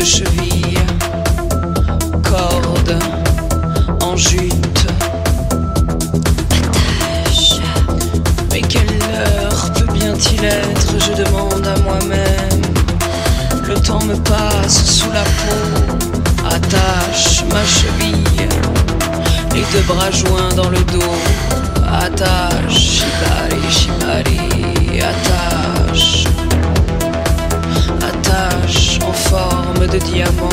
Cheville, corde en jute. Attache. Mais quelle heure peut bien-il être Je demande à moi-même. Le temps me passe sous la peau. Attache ma cheville, les deux bras joints dans le dos. Attache, shibari, shibari, attache. De diamant.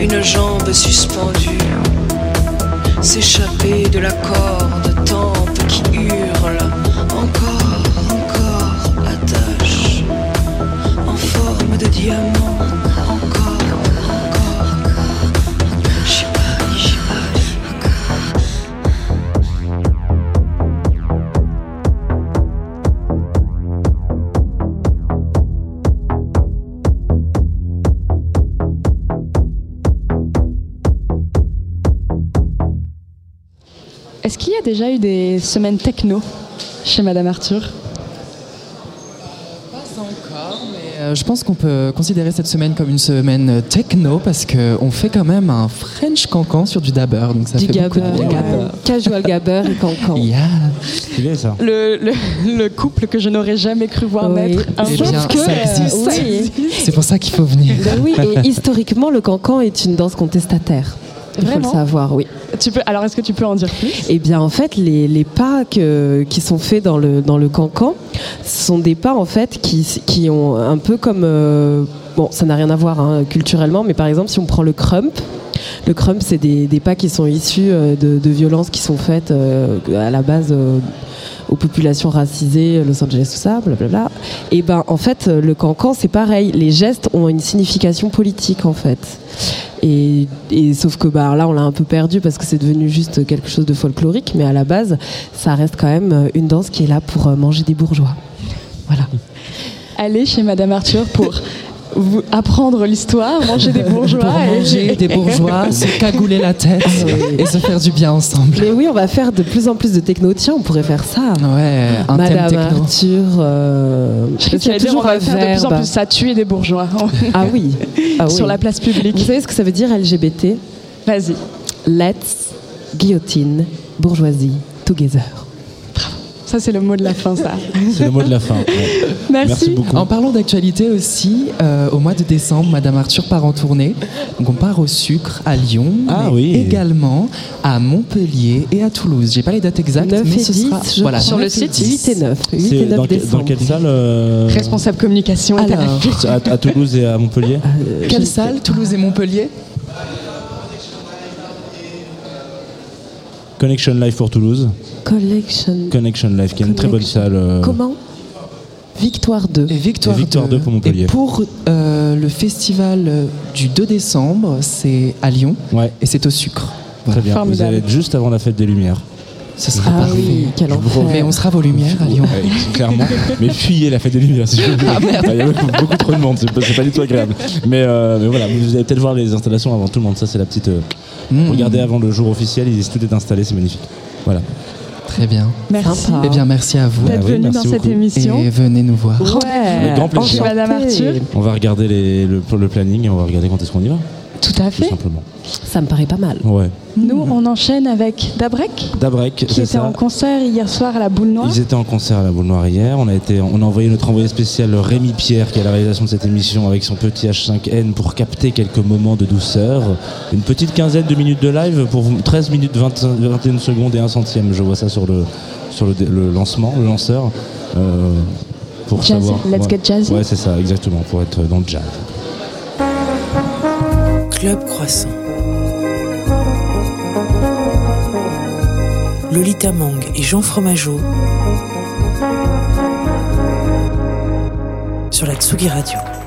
Une jambe suspendue, s'échapper de la corde, tempe qui hurle. Encore, encore, attache, en forme de diamant. Déjà eu des semaines techno chez Madame Arthur Euh, je pense qu'on peut considérer cette semaine comme une semaine euh, techno parce qu'on fait quand même un French cancan sur du dabber. Donc ça Du fait beaucoup de gabber, bien. ouais. casual gabber et cancan. (laughs) Yeah. C'est ça. le, le, le couple que je n'aurais jamais cru voir Oui. naître un Eh bien, que, ça euh, existe. oui. C'est pour ça qu'il faut venir. Ben oui, et (laughs) historiquement, le cancan est une danse contestataire. Il faut le savoir, oui. Tu peux, alors, est-ce que tu peux en dire plus? Eh bien, en fait, les, les pas que- qui sont faits dans le, dans le cancan sont des pas, en fait, qui, qui ont un peu comme... euh, bon, ça n'a rien à voir hein, culturellement, mais par exemple, si on prend le crump, le crump, c'est des, des pas qui sont issus euh, de, de violences qui sont faites euh, à la base euh, aux populations racisées, Los Angeles, tout ça, blablabla. Et ben, en fait, le cancan, c'est pareil. Les gestes ont une signification politique, en fait. Et, et sauf que bah, là, on l'a un peu perdu parce que c'est devenu juste quelque chose de folklorique, mais à la base, ça reste quand même une danse qui est là pour manger des bourgeois. Voilà. Allez chez Madame Arthur pour (laughs) vous apprendre l'histoire, manger des (laughs) bourgeois. Pour et- manger des bourgeois, (laughs) se cagouler la tête et se faire du bien ensemble. Mais oui, on va faire de plus en plus de techno. Tiens, on pourrait faire ça. Ouais, un Madame thème techno. Arthur. euh, Je dire, on va faire de plus en plus ça, tuer des bourgeois (laughs) Ah oui. Ah oui. sur la place Vous publique. savez ce que ça veut dire LGBT Vas-y. Let's guillotine bourgeoisie together. Ça, c'est le mot de la fin, ça. (laughs) C'est le mot de la fin. Ouais. Merci. beaucoup. En parlant d'actualité aussi, euh, au mois de décembre, Madame Arthur part en tournée. Donc on part au sucre à Lyon, Ah mais oui. également à Montpellier et à Toulouse. J'ai pas les dates exactes, 9 mais ce 10, sera voilà. Sur le 9 et site, 10. 8 et 9. 8 et C'est 9 dans, décembre. dans quelle salle euh, Responsable communication. Alors, à, à Toulouse et à Montpellier euh, Quelle salle Toulouse et Montpellier? Connection Live pour Toulouse. Collection. Connection Live, qui est une très bonne salle. euh, Comment Victoire 2. Et Victoire, Et Victoire 2 pour Montpellier. Et pour euh, le festival euh, du 2 décembre, c'est à Lyon Ouais, et c'est au sucre. très bien. Vous Formidable. allez être juste avant la fête des Lumières. Ce sera Ah parfait. oui, quel enfer. Mais on sera vos lumières à Lyon. Ouais, clairement. Mais fuyez la fête des Lumières, si je veux. Ah, merde. Il y a beaucoup, beaucoup trop de monde, c'est pas, c'est pas du tout agréable. Mais, euh, mais voilà, vous allez peut-être voir les installations avant tout le monde. Ça, c'est la petite. euh, Mmh. Regardez avant le jour officiel, il est tout est installé, c'est magnifique. Voilà. Très bien. Merci. Eh bien, merci à vous. d'être Bah oui, venu dans cette beaucoup. émission. Et venez nous voir. Ouais. Avec grand plaisir. Enchanté. Madame Arthur. On va regarder les- le, le planning et on va regarder quand est-ce qu'on y va, Tout à tout fait. simplement. Ça me paraît pas mal. Ouais. Nous, on enchaîne avec Dabrek, Dabrek, qui c'est était ça. en concert hier soir à la Boule Noire. Ils étaient en concert à la Boule Noire hier. On a, été, on a envoyé notre envoyé spécial Rémi Pierre, qui est à la réalisation de cette émission, avec son petit H5N pour capter quelques moments de douceur. Une petite quinzaine de minutes de live pour vous. 13 minutes 20 21 secondes et un centième. Je vois ça sur le, sur le, le lancement, le lanceur. Euh, pour Jazzy. savoir. Let's ouais. get jazzy. Ouais, c'est ça, exactement, pour être dans le jazz. Club Croissant. Lolita Mang et Jean Fromageau sur la Tsugi Radio.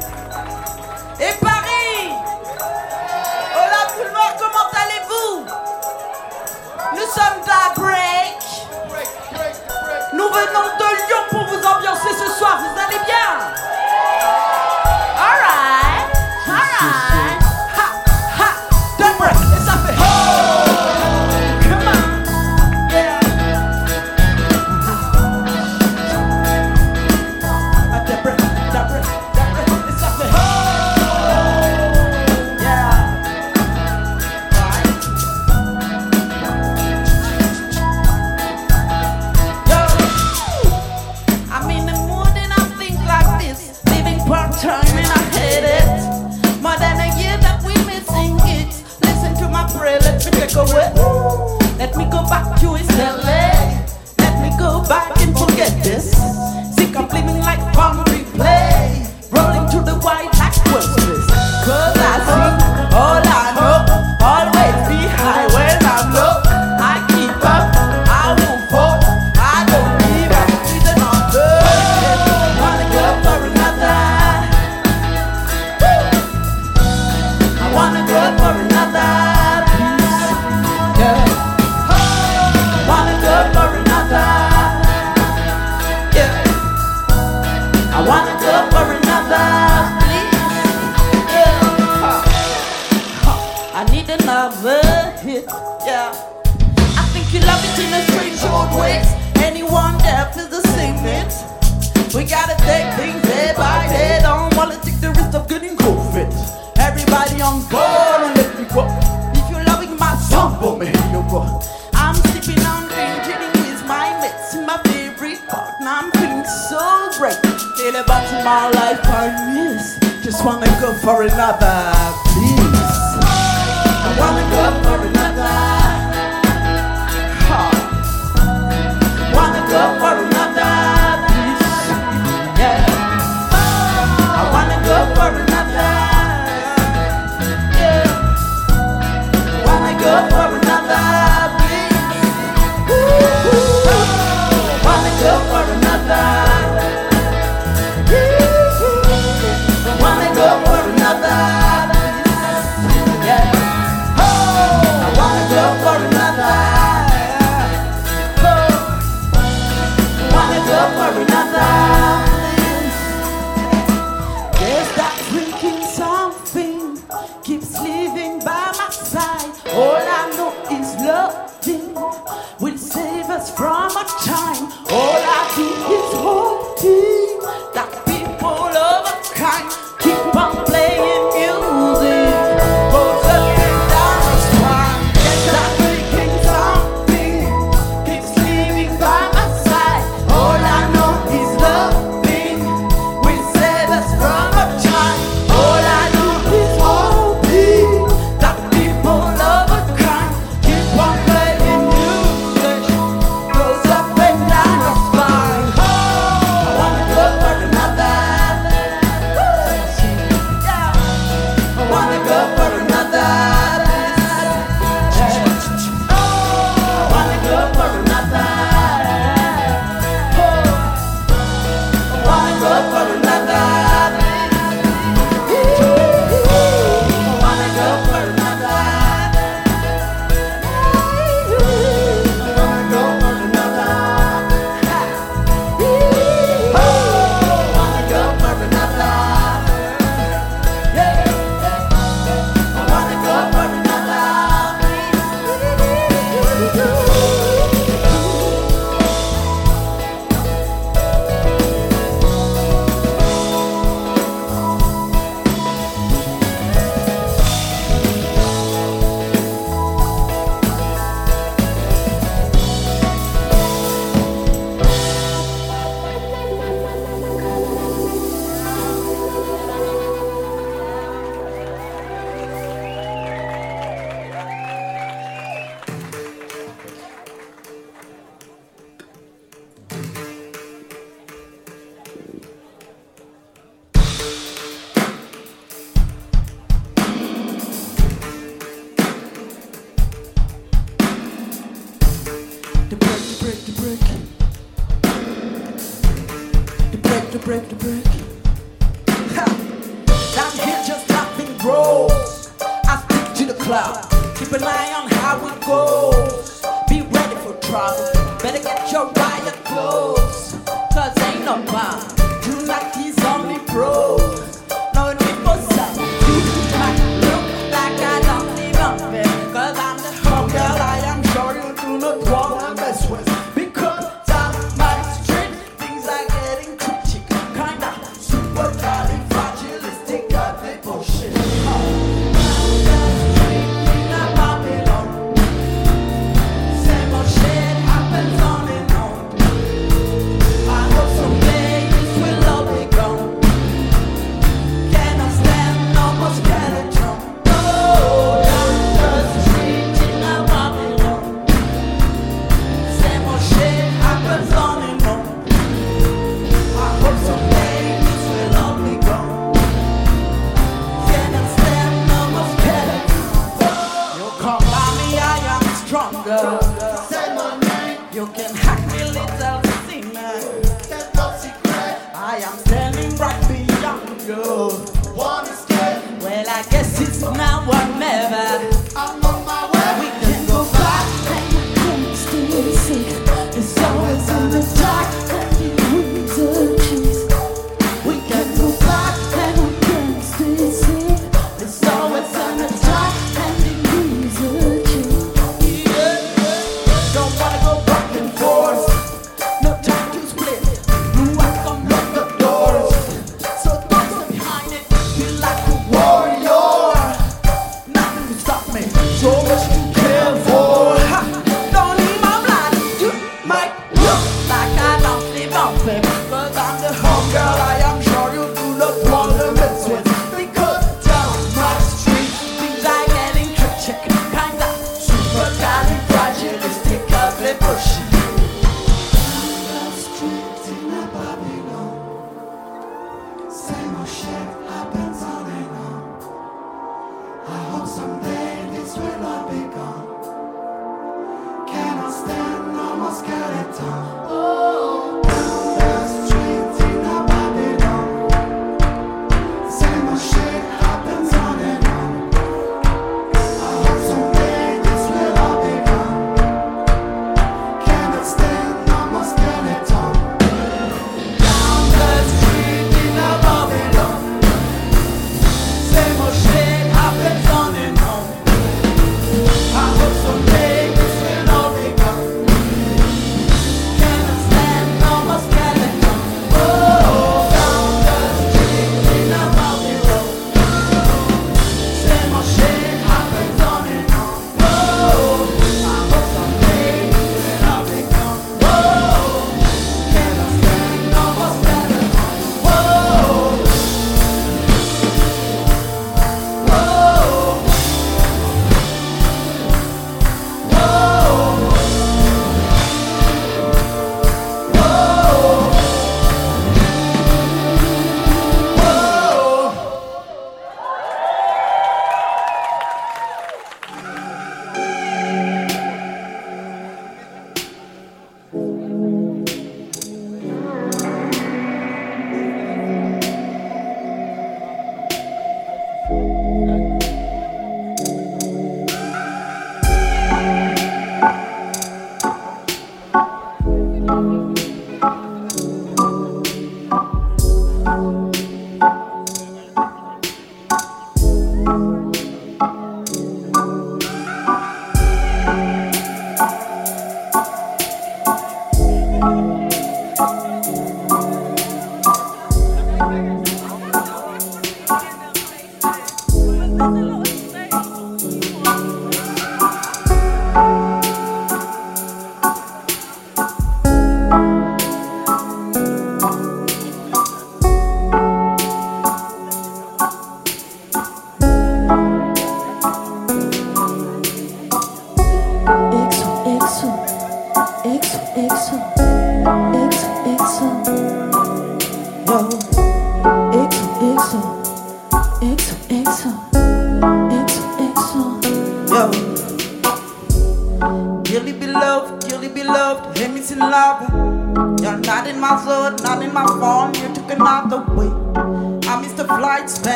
cloud. Keep an eye on how it goes. Be ready for trouble. Better get your riot clothes. Cause ain't nobody.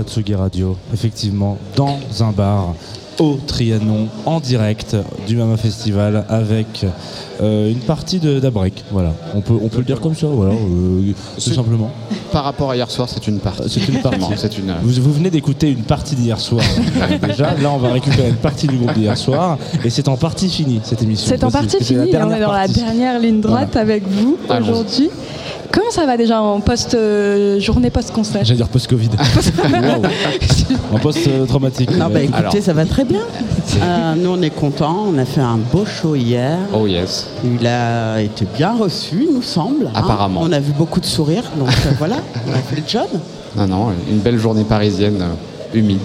La Tsugi Radio, effectivement, dans un bar au Trianon, en direct du Mama Festival avec euh, une partie de d'Abrek. Voilà, on peut, on peut le dire comme ça, voilà, euh, tout simplement. Par rapport à hier soir, c'est une partie. C'est une partie. C'est une. Vous, vous venez d'écouter une partie d'hier soir. (laughs) Déjà, là, on va récupérer une partie du groupe d'hier soir. Et c'est en partie fini, cette émission. C'est en partie C'est la fini, on est dans la dernière ligne droite avec vous aujourd'hui. Comment ça va déjà en post euh, journée post-concert J'allais dire post-Covid. Waouh. (laughs) En post-traumatique. Non, bah écoutez, Alors. ça va très bien. (laughs) Euh, nous, on est contents. On a fait un beau show hier. Oh yes. Il a été bien reçu, il nous semble. hein. Apparemment. On a vu beaucoup de sourires, donc euh, voilà, (laughs) on a fait le job. Non, non, une belle journée parisienne, euh, humide.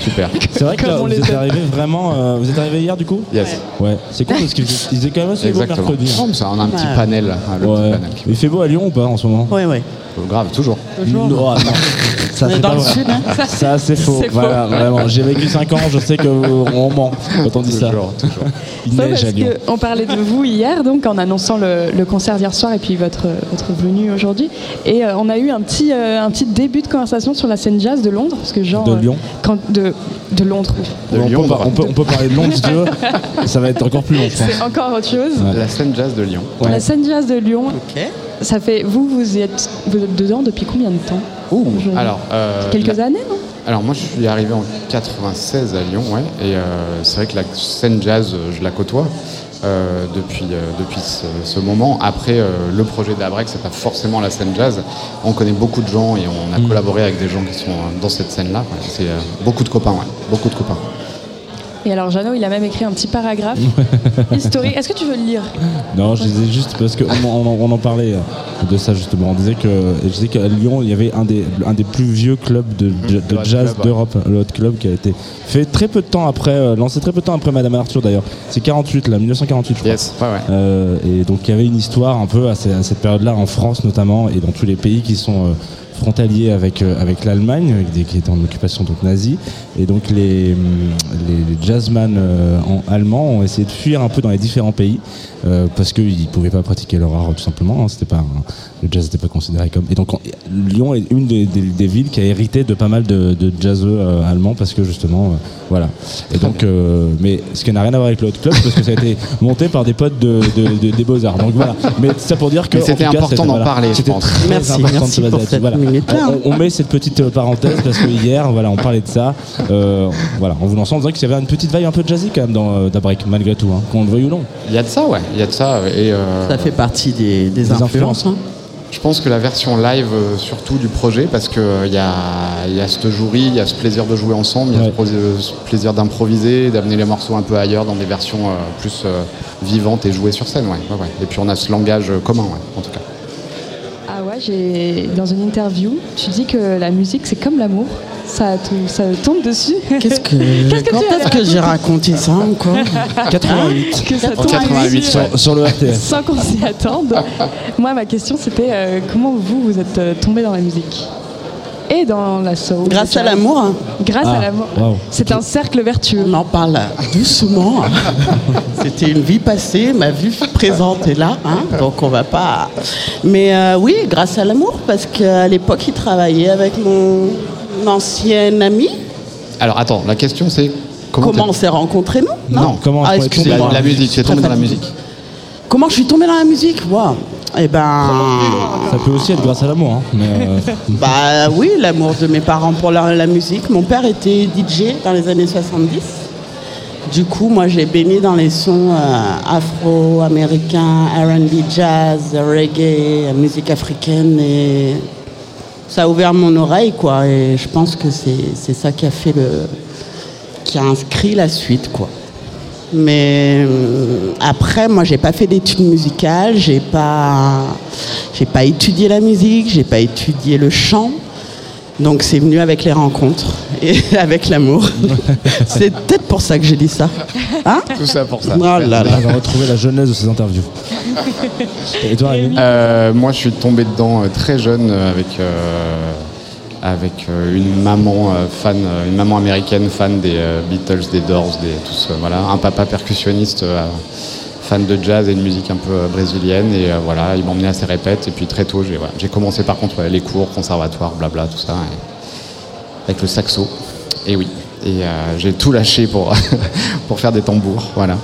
Super. (laughs) C'est vrai que là, vous êtes arrivé vraiment. euh, vous êtes arrivé hier du coup Yes. Ouais. C'est cool parce qu'il faisait, il faisait quand même assez beau Exactement. mercredi. hein. Oh, ça, on a un petit Ouais. panel. hein, le Ouais. petit panel. Il fait beau à Lyon ou pas en ce moment Oui, oui. Grave, toujours. Toujours. Non. Ça, On est c'est dans pas le vrai. sud, hein. Ça, c'est (laughs) faux. C'est faux. Voilà, vraiment. J'ai vécu 5 ans, je sais qu'on ment quand on dit ça. Toujours, toujours. Il Ça, neige parce à Lyon. qu'on parlait de vous hier, donc en annonçant le, le concert d'hier soir et puis votre, votre venue aujourd'hui. Et euh, on a eu un petit, euh, un petit début de conversation sur la scène jazz de Londres. Parce que genre, De euh, Lyon quand, de, de Londres, oui. De on, Lyon, peut, on, peut, on peut parler de Londres si tu veux. (laughs) Ça va être encore plus long. C'est encore autre chose. Ouais. La scène jazz de Lyon. Ouais. La scène jazz de Lyon, Ok. Ça fait. Vous, vous êtes, vous êtes dedans depuis combien de temps Ouh, alors. euh, Quelques la- années, non Alors moi je suis arrivé en 96 à Lyon, ouais, et euh, c'est vrai que la scène jazz, euh, je la côtoie euh, depuis, euh, depuis ce, ce moment. Après, euh, le projet d'Abrek, c'est pas forcément la scène jazz. On connaît beaucoup de gens et on a Mm. collaboré avec des gens qui sont dans cette scène-là. Ouais, c'est euh, beaucoup de copains, ouais, beaucoup de copains. Et alors, Jeannot, il a même écrit un petit paragraphe (laughs) historique. Est-ce que tu veux le lire? Non, je disais juste parce qu'on on, en- on en parlait euh, de ça justement. On disait que je disais qu'à Lyon, il y avait un des, un des plus vieux clubs de, de- de Le Hot jazz d'Europe, le Hot Club, qui a été fait très peu de temps après, euh, lancé très peu de temps après Madame Arthur d'ailleurs. C'est 48 là, 1948 je crois. Yes, ouais, ouais. Euh, et donc il y avait une histoire un peu à, ce- à cette période-là en France notamment et dans tous les pays qui sont euh, frontalier avec, euh, avec l'Allemagne, qui était en occupation donc nazie. Et donc les, hum, les, les jazzman euh, en allemands ont essayé de fuir un peu dans les différents pays euh, parce qu'ils ne pouvaient pas pratiquer leur art tout simplement. hein. C'était pas un- le jazz n'était pas considéré comme. Et donc en- Lyon est une des, des- des villes qui a hérité de pas mal de, de jazzeux euh, allemands parce que justement, euh, voilà. Et donc, euh, mais ce qui n'a rien à voir avec l'autre club parce que ça a été monté par des potes de, de- de- des beaux arts. Donc voilà. Mais ça pour dire que c'était important d'en voilà, parler, C'était très Merci, important merci de se baser là-dessus. Voilà. Minute-là. On, on met cette petite euh, parenthèse parce que hier, voilà, on parlait de ça. Euh, voilà, en vous lançant, on dirait qu'il y avait une petite vibe un peu jazzy quand même dans euh, Dabrek, malgré tout, hein, qu'on le veuille ou non. Il y a de ça, ouais. Il y a de ça. Et, euh, Ça fait partie des, des Des influences. hein. Je pense que la version live, euh, surtout du projet, parce qu'il y a, il y a cette jouerie, il y a ce plaisir de jouer ensemble, il y a ce, plaisir d'improviser, d'amener les morceaux un peu ailleurs dans des versions euh, plus euh, vivantes et jouées sur scène. Ouais. Ouais, ouais. Et puis on a ce langage commun, ouais, en tout cas. J'ai dans une interview, tu dis que la musique c'est comme l'amour, ça te, ça te tombe dessus. Qu'est-ce que, (laughs) quand est-ce que j'ai raconté ça encore (laughs) 88. Que ça tombe 88, dessus, ouais. Sur, sur le RTS. Sans qu'on s'y attende. Moi, ma question c'était euh, comment vous vous êtes euh, tombé dans la musique? Et dans la. Grâce à l'amour. hein. Grâce Ah, à l'amour. waouh. C'est un cercle vertueux. On en parle doucement. (laughs) C'était une vie passée, ma vie présente est là, hein, donc on va pas. Mais euh, oui, grâce à l'amour, parce qu'à l'époque, il travaillait avec mon ancien ami. Alors attends, la question c'est comment, on s'est rencontrés, nous? Non, comment Ah, excusez-moi. la, la musique, tu es tombé dans la musique. Comment je suis tombée dans la musique? Waouh. Eh ben, Ça peut aussi être grâce à l'amour. Hein, mais, euh, (laughs) bah oui, l'amour de mes parents pour la, la musique. Mon père était DJ dans les années 70. Du coup, moi, j'ai baigné dans les sons euh, afro-américains, R&B, jazz, reggae, musique africaine, et ça a ouvert mon oreille, quoi. Et je pense que c'est c'est ça qui a fait le, qui a inscrit la suite, quoi. Mais euh, après, moi, j'ai pas fait d'études musicales, j'ai pas, j'ai pas étudié la musique, j'ai pas étudié le chant. Donc c'est venu avec les rencontres et (laughs) avec l'amour. (laughs) c'est peut-être pour ça que j'ai dit ça. Hein Tout ça pour ça. Oh là là. on va retrouver la jeunesse de ces interviews. Et toi, Rémi? Euh, moi, je suis tombé dedans euh, très jeune avec, euh, avec euh, une maman euh, fan, euh, une maman américaine fan des Beatles, des Doors, des tous. euh, voilà, un papa percussionniste fan de jazz et de musique un peu brésilienne. Et voilà, il m'emmenait à ses répètes. Et puis très tôt, j'ai voilà, j'ai commencé par contre les cours, conservatoire, blabla, tout ça, et- avec le saxo. Et oui. Et euh, j'ai tout lâché pour, (laughs) pour faire des tambours, voilà.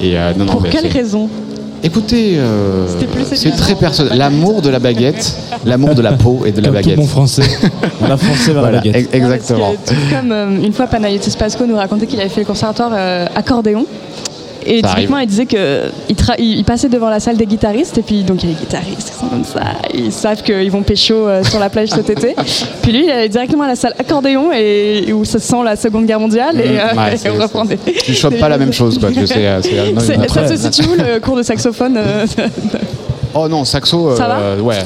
Et euh, non, non, Pour quelle raison? Écoutez, euh, c'est très personnel. L'amour de la baguette, l'amour de la peau et de la Comme tout baguette. bon français, on a foncé vers Voilà, la baguette. ex- exactement. Parce que, tout comme euh, une fois Panayotis Pasco nous racontait qu'il avait fait le conservatoire euh, accordéon. Et Ça typiquement, arrive. il disait qu'il tra- il, passait devant la salle des guitaristes, et puis donc il y a les guitaristes qui sont comme ça, ils savent qu'ils vont pécho euh, sur la plage cet été. (laughs) Puis lui, il allait directement à la salle accordéon, et où ça sent la Seconde Guerre mondiale, et, Mhm. euh, Ouais, (laughs) et on reprend des- Tu chopes pas la même chose, quoi. (laughs) Sais, euh, c'est, euh, non, Ça se situe où le cours de saxophone Oh non, saxo. euh, Ça va ouais,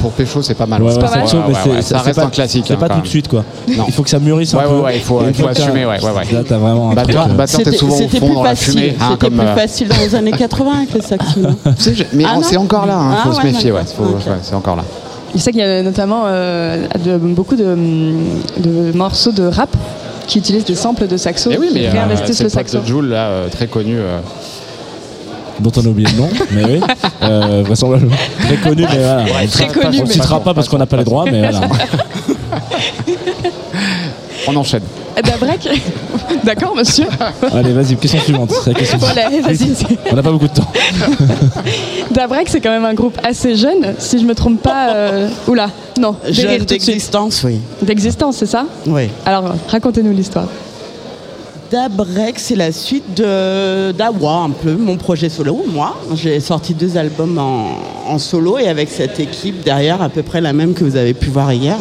pour pécho, c'est pas mal. Ouais, Ouais, ouais, saxo, ouais, mais ouais, c'est- ouais, c'est- ça c'est reste pas- un classique. C'est hein, pas quand tout de même. suite, quoi. Non. Il faut que ça mûrisse un Ouais, peu. ouais, ouais, il faut- Et une il faut t'as- assumer, ouais, ouais, ouais. Là, t'as vraiment un truc. Batteur, euh, batteur, t'es C'était souvent au c'était fond plus dans la facile. fumée. hein, C'était comme, plus euh, facile dans les années 80 avec les (laughs) tu sais, je- mais Ah on- non c'est encore là, hein, Ah faut se ouais, méfier, ouais, d'accord. faut- Ok. ouais, c'est encore là. Il sait qu'il y a notamment euh, de- beaucoup de, de morceaux de rap qui utilisent des samples de saxo, Mais oui, qui mais euh, réinvestissent c'est le pote saxo. de Jules, là, euh, très connu. euh, dont on a oublié le nom, mais oui, (laughs) euh, vraisemblablement. Très connu, mais voilà. Ouais, on très ne connu, citera pas parce qu'on n'a pas les droits, mais voilà. (laughs) On enchaîne. Dabrek (laughs) D'accord, monsieur Allez, vas-y, question suivante. Question Voilà, vas-y. On n'a pas beaucoup de temps. Dabrek, c'est quand même un groupe assez jeune, si je me trompe pas. euh, Oula, non, Jeune d'existence, oui. D'existence, c'est ça? Oui. Alors, racontez-nous l'histoire. Dabrek, c'est la suite de d'Awa, un peu, mon projet solo. Moi, j'ai sorti deux albums en, solo et avec cette équipe derrière, à peu près la même que vous avez pu voir hier.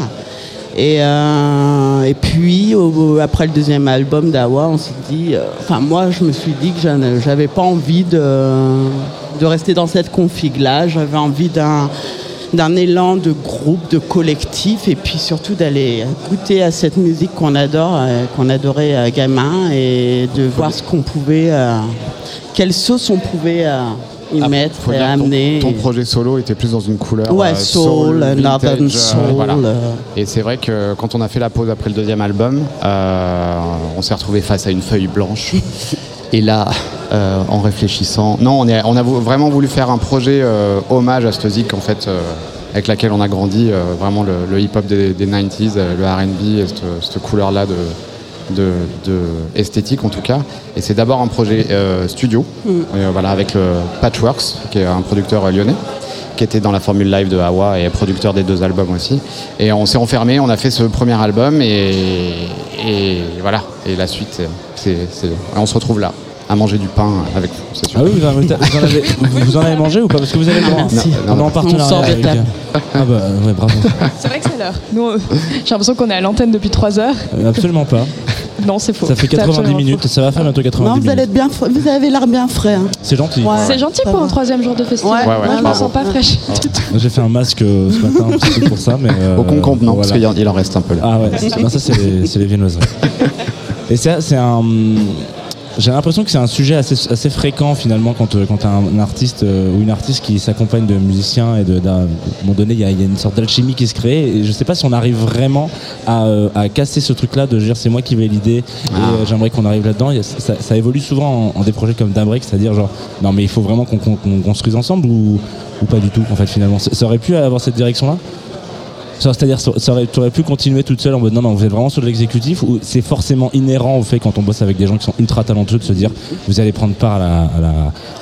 Et, euh, puis, après le deuxième album d'Awa, on s'est dit. euh, Enfin, moi, je me suis dit que j'avais pas envie de, de rester dans cette config-là. J'avais envie d'un d'un élan de groupe, de collectif, et puis surtout d'aller goûter à cette musique qu'on adore, euh, qu'on adorait euh, gamin, et de voir ce qu'on pouvait, euh, quelle sauce on pouvait euh, y mettre Faut et dire que ton- amener. Ton, projet solo était plus dans une couleur. Ouais, euh, soul, vintage, northern soul, voilà. Et c'est vrai que quand on a fait la pause après le deuxième album, on s'est retrouvé face à une feuille blanche. (laughs) Et là, euh, en réfléchissant, non, on, est, on a vraiment voulu faire un projet euh, hommage à cette zik en fait, euh, avec laquelle on a grandi, vraiment le, le hip-hop des, des 90s, euh, le R&B, et cette, cette couleur-là de, de, de esthétique en tout cas. Et c'est d'abord un projet studio, voilà, avec le Patchworks, qui est un producteur lyonnais qui était dans la formule live de Hawa et producteur des deux albums aussi. Et on s'est enfermé, on a fait ce premier album et, et voilà. Et la suite, c'est- on se retrouve là, à manger du pain avec vous, c'est sûr. Ah oui, vous en, avez, vous en avez, vous en avez mangé ou pas Parce que vous avez le droit. Merci. On est en On partenariat sort de avec- table. Ah bah ouais, bravo. C'est vrai que c'est l'heure. Nous, euh, j'ai l'impression qu'on est à l'antenne depuis 3 heures. Euh, Absolument pas. Non, c'est faux. Ça fait C'est 90 absolument minutes, ça va faire bientôt 90 Non, vous, minutes. allez être bien, frais- vous avez l'air bien frais. hein. C'est gentil. Ouais. C'est gentil pour un troisième jour de festival. Ouais, Ouais, ouais, Moi, je me sens pas fraîche. Moi, J'ai fait un masque euh, ce matin un petit peu pour ça, mais. euh, Au concombre, non, parce voilà. qu'il y en- en reste un peu là. Ah ouais, c'est- non, ça c'est les, c'est les viennoiseries. Et ça, c'est un. J'ai l'impression que c'est un sujet assez, assez fréquent finalement quand, euh, quand tu as un, un artiste euh, ou une artiste qui s'accompagne de musiciens et de, d'un- à un moment donné il y, a- il y a une sorte d'alchimie qui se crée et je sais pas si on arrive vraiment à, euh, à casser ce truc là de dire c'est moi qui vais l'idée et euh, j'aimerais qu'on arrive là-dedans. Ça, ça évolue souvent en, en des projets comme Dabrek, c'est-à-dire genre non mais il faut vraiment qu'on construise ensemble ou, ou pas du tout en fait finalement. Ça, ça aurait pu avoir cette direction là C'est-à-dire, ça ça aurait, tu aurais pu continuer toute seule en mode non, non, vous êtes vraiment sur de l'exécutif ou c'est forcément inhérent au fait quand on bosse avec des gens qui sont ultra talentueux de se dire vous allez prendre part à la. À la,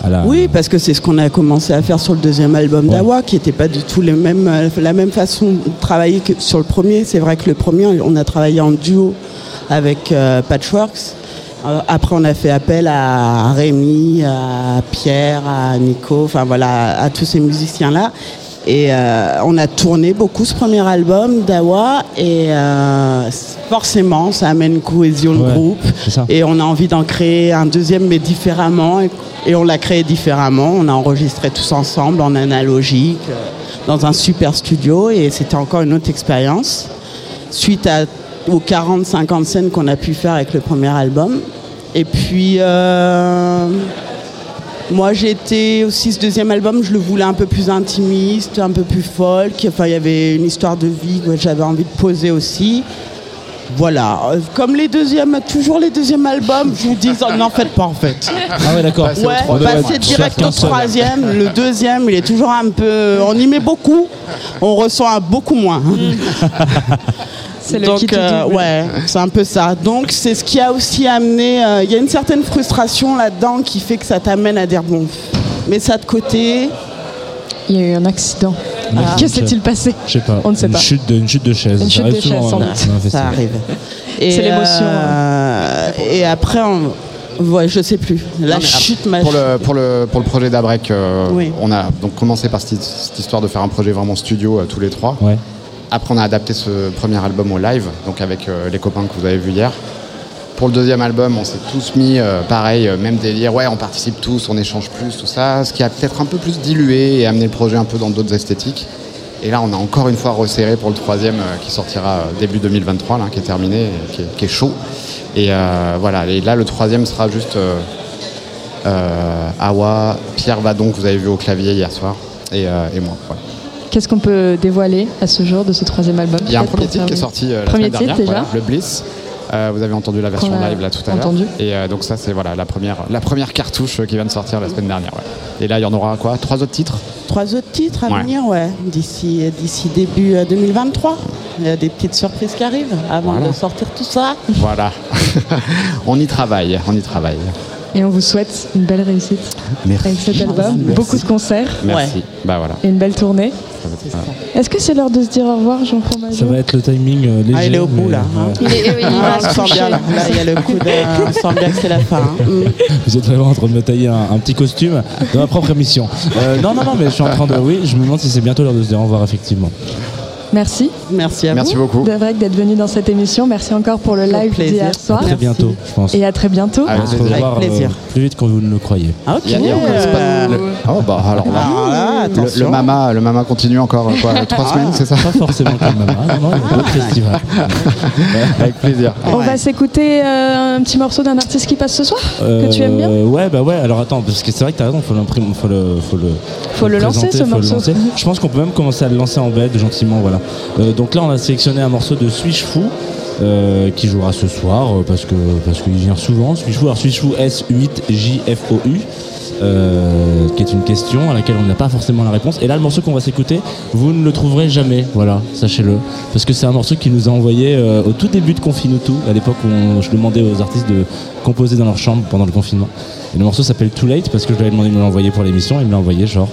à la- Oui, parce que c'est ce qu'on a commencé à faire sur le deuxième album d'Awa, qui n'était pas du tout les mêmes, euh, la même façon de travailler que sur le premier. C'est vrai que le premier, on a travaillé en duo avec euh, Patchworks. Euh, après, on a fait appel à Rémi, à Pierre, à Nico, enfin voilà, à tous ces musiciens-là. Et euh, on a tourné beaucoup ce premier album d'Awa et euh, forcément ça amène une cohésion de Ouais, groupe. et on a envie d'en créer un deuxième mais différemment. Et, et on l'a créé différemment. On a enregistré tous ensemble en analogique euh, dans un super studio. Et c'était encore une autre expérience. Suite à, aux 40-50 scènes qu'on a pu faire avec le premier album. Et puis euh, moi j'ai été aussi ce deuxième album, je le voulais un peu plus intimiste, un peu plus folk. Enfin il y avait une histoire de vie que j'avais envie de poser aussi. Voilà, Euh, comme les deuxièmes, toujours les deuxièmes albums, je vous dis, oh, n'en faites pas en fait. Ah ouais, d'accord. Ouais, passer direct au troisième, le deuxième, il est toujours un peu. On y met beaucoup, on ressent un beaucoup moins. (laughs) C'est le Donc, kit euh, ouais, c'est un peu ça. Donc, c'est ce qui a aussi amené. euh, Il y a une certaine frustration là-dedans qui fait que ça t'amène à dire bon, mets ça de côté. Il y a eu un accident. Ah. Que s'est-il passé Je sais pas. On ne sait une pas. Chute de, une chute de chaise. Une Ça chute arrive de chaise, sans doute. un Ça arrive. C'est l'émotion, euh, et après, on... ouais, je sais plus. La Non, chute m'a. Pour le, pour le, pour le projet d'Abrek, euh, Oui. on a donc commencé par cette, cette histoire de faire un projet vraiment studio euh, tous les trois. Ouais. Après, on a adapté ce premier album au live, donc avec euh, les copains que vous avez vus hier. Pour le deuxième album, on s'est tous mis euh, pareil, euh, même délire. Ouais, on participe tous, on échange plus, tout ça. Ce qui a peut-être un peu plus dilué et amené le projet un peu dans d'autres esthétiques. Et là, on a encore une fois resserré pour le troisième qui sortira début 2023, là, qui est terminé, qui est, chaud. Et voilà, et là, le troisième sera juste Awa, Pierre Vadon, que vous avez vu au clavier hier soir, et, moi. Qu'est-ce qu'on peut dévoiler à ce jour de ce troisième album Il y a un premier titre qui est sorti euh, la Premier semaine titre dernière, déjà voilà, le Bliss. Euh, vous avez entendu la version live là tout à l'heure. Et euh, donc ça c'est voilà la première, la première cartouche qui vient de sortir la semaine dernière. ouais. Et là il y en aura quoi? Trois autres titres? Trois autres titres à Ouais. venir, ouais, d'ici d'ici début euh, 2023. Il y a des petites surprises qui arrivent avant Voilà. de sortir tout ça. Voilà. (laughs) on y travaille, on y travaille. Et on vous souhaite une belle réussite Merci. avec cet album. Merci. Beaucoup de concerts Merci. Bah voilà. et une belle tournée. Est-ce que c'est l'heure de se dire au revoir, Jean Fromageau Ça va être le timing euh, léger. Ah, il est au bout mais, là. hein. ouais. Il est- oui, il Ah, on sent bien là. Là, il y a le coup de. On sent bien que c'est la fin. hein. (laughs) Vous êtes vraiment en train de me tailler un, un petit costume dans ma propre émission. Euh, non, non, non, mais je suis en train de. Oui, je me demande si c'est bientôt l'heure de se dire au revoir, effectivement. Merci. Merci à Merci vous. beaucoup. Dabrek d'être venu dans cette émission. Merci encore pour le live d'hier À soir. très bientôt, je pense. Et à très bientôt. On Avec plaisir. euh, plus vite que vous ne le croyez. Ah, ok. Il y a- il y a encore pas- le- Oh bah alors là, là, le, le mama, le mama continue encore euh, quoi, trois Ah. semaines, c'est ça Pas forcément comme maman, non, non, il y a d'autres festivals. (laughs) Avec plaisir. On va s'écouter euh, un petit morceau d'un artiste qui passe ce soir que tu aimes bien. Ouais, bah ouais, alors attends, parce que c'est vrai que t'as raison, faut l'imprimer, faut le, faut le, Faut le lancer, ce faut le morceau. lancer. Je pense qu'on peut même commencer à le lancer en bed, gentiment, voilà. Euh, donc là, on a sélectionné un morceau de Switch Fou. euh, qui jouera ce soir euh, parce qu'il vient souvent Switch Fou alors Switch Fou S8JFOU euh, qui est une question à laquelle on n'a pas forcément la réponse. Et là le morceau qu'on va s'écouter vous ne le trouverez jamais. Voilà sachez-le. Parce que c'est un morceau qui nous a envoyé euh, au tout début de Confinutu à l'époque où on- je demandais aux artistes de composer dans leur chambre pendant le confinement. Et le morceau s'appelle Too Late parce que je lui avais demandé de me l'envoyer pour l'émission. Et il me l'a envoyé genre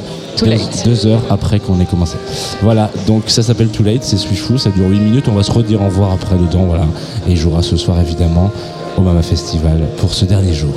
deux, heures après qu'on ait commencé. Voilà, donc ça s'appelle Too Late, c'est Suis Fou, ça dure 8 minutes, on va se redire au revoir après dedans, voilà. Et il jouera ce soir évidemment au Mama Festival pour ce dernier jour.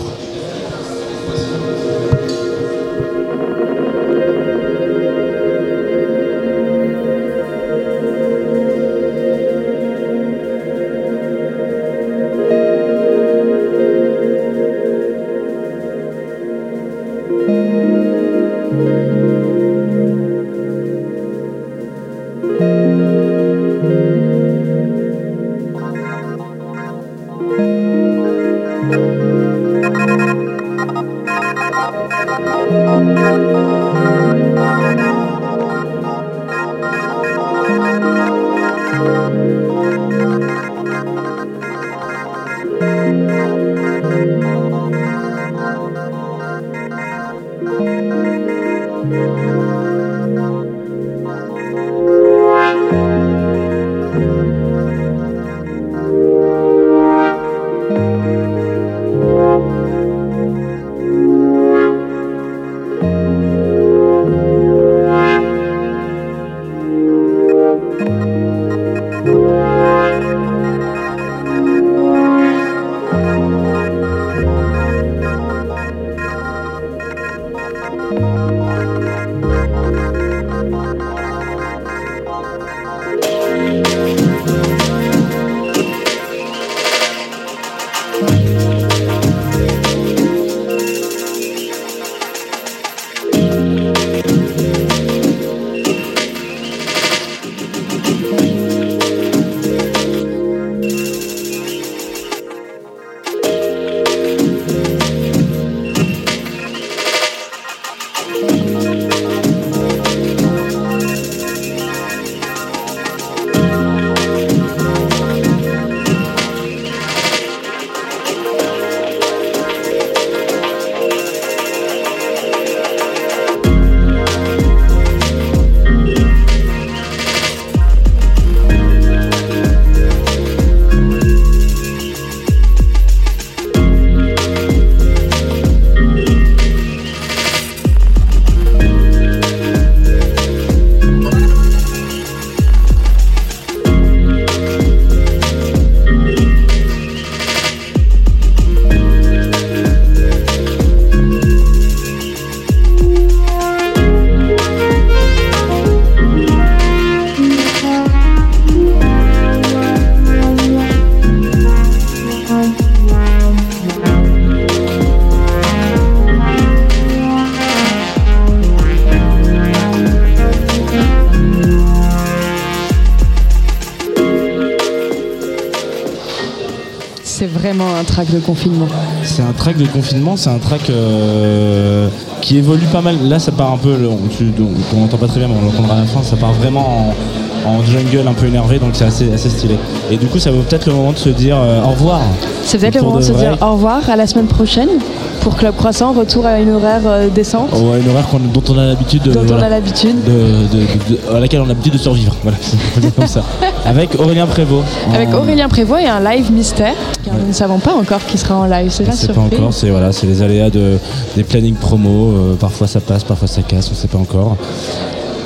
Track de confinement. C'est un track de confinement, c'est un track euh, qui évolue pas mal. Là, ça part un peu, on, tu- on n'entend pas très bien, mais on l'entendra à la fin. Ça part vraiment en, en jungle un peu énervé, donc c'est assez, assez stylé. Et du coup, ça vaut peut-être le moment de se dire euh, au revoir. C'est peut-être le moment de se dire au revoir à la semaine prochaine pour Club Croissant, retour à une horaire euh, décente ouais, une horaire dont on a l'habitude de, dont on voilà, a l'habitude. de- de- de- à laquelle on a l'habitude de survivre. Voilà, dire (laughs) comme ça. (laughs) Avec Aurélien Prévost. Avec En- Aurélien Prévost et un live mystère, car nous ne savons pas encore qui sera en live. C'est la C'est pas surprise. encore, c'est voilà, c'est les aléas de, des plannings promo. euh, parfois ça passe, parfois ça casse, on sait pas encore.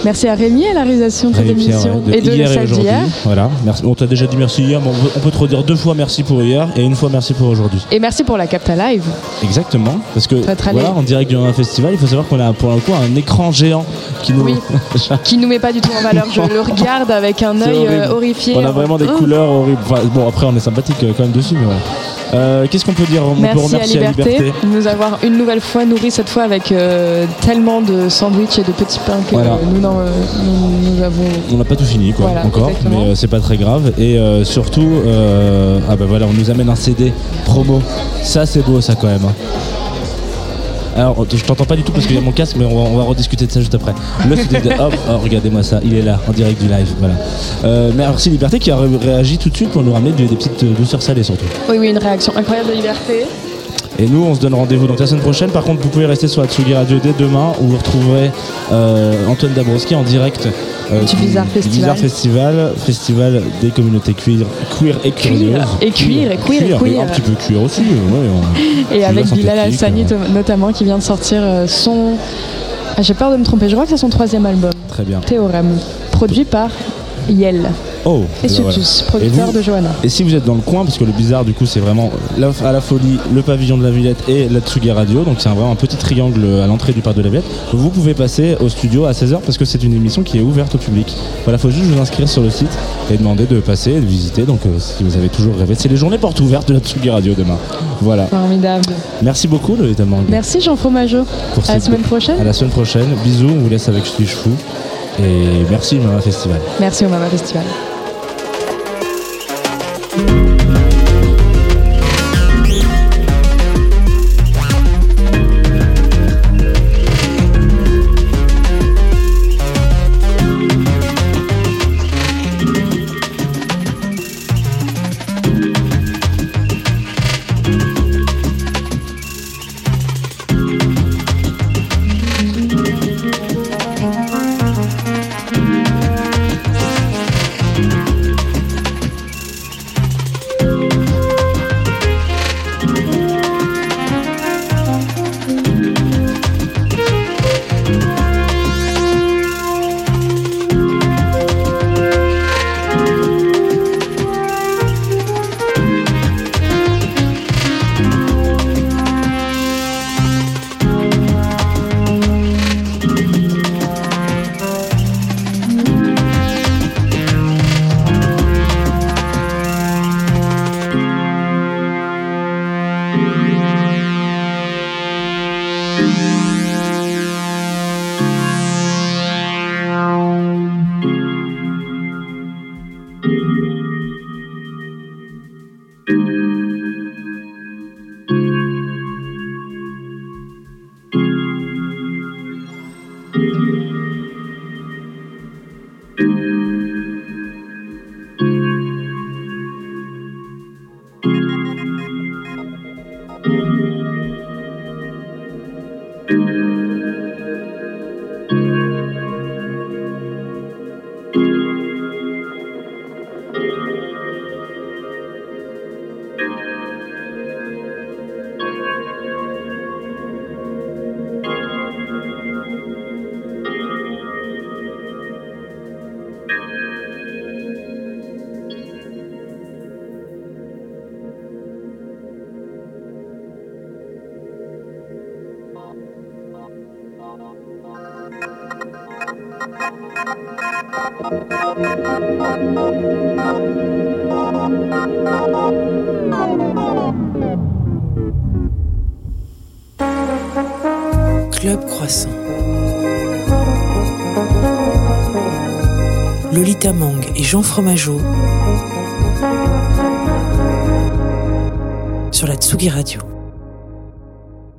Merci à Rémi à la réalisation de cette émission ouais, et de hier d'hier. Voilà. Merci. On t'a déjà dit merci hier, mais on peut, on peut te redire deux fois merci pour hier et une fois merci pour aujourd'hui. Et merci pour la Capta Live. Exactement. Parce que voilà, en direct du festival, il faut savoir qu'on a pour le coup un écran géant qui nous. Oui. (laughs) qui nous met pas du tout en valeur. Je le regarde avec un œil euh, horrifié. On a vraiment des Hein couleurs horribles. Enfin, bon, après, on est sympathique euh, quand même dessus, mais voilà. Euh, Qu'est-ce qu'on peut dire On peut Merci à remercier Liberté, de nous avoir une nouvelle fois nourris cette fois avec euh, tellement de sandwichs et de petits pains que Voilà. nous, n'en- nous, nous avons. On n'a pas tout fini, quoi, Voilà, encore, exactement. mais euh, c'est pas très grave. Et surtout, ah bah voilà, on nous amène un CD promo. Ça, c'est beau, ça quand même. hein. Alors, je t'entends pas du tout parce qu'il y a mon casque, mais on va, on va rediscuter de ça juste après. Le CD de (laughs) Hop, oh, regardez-moi ça, il est là, en direct du live. Voilà. Euh, merci Liberté qui a ré- réagi tout de suite pour nous ramener des, des petites euh, douceurs salées surtout. Oui, oui, une réaction incroyable de Liberté. Et nous, on se donne rendez-vous donc la semaine prochaine. Par contre, vous pouvez rester sur Atsugi Radio dès demain où vous retrouverez euh, Antoine Dabrowski en direct euh, Du Bizarre Festival. Bizarre Festival, festival des communautés queer, queer et curieuses. Et cuir, et queer, et queer. Un petit peu cuir aussi. ouais, on- Et avec Bilal Hassani euh, to- notamment qui vient de sortir euh, son. Ah, J'ai peur de me tromper, je crois que c'est son troisième album. Très bien. Théorème, produit par Yel. Oh, Et voilà. Sutus, producteur Et vous- de Johanna. Et si vous êtes dans le coin, parce que le bizarre du coup c'est vraiment la- à la folie, le pavillon de la Villette et la Tsugi Radio, donc c'est un- vraiment un petit triangle à l'entrée du parc de la Villette, vous pouvez passer au studio à 16h parce que c'est une émission qui est ouverte au public. Voilà, faut juste vous inscrire sur le site et demander de passer et de visiter, donc euh, si vous avez toujours rêvé, c'est les journées portes ouvertes de la Tsugi Radio demain. Voilà. Formidable. Merci beaucoup le Mangue. Merci Jean Fromageau. À la semaine prochaine. À la semaine prochaine. Bisous, on vous laisse avec suis fou. Et merci Mama Festival. Merci au Mama Festival.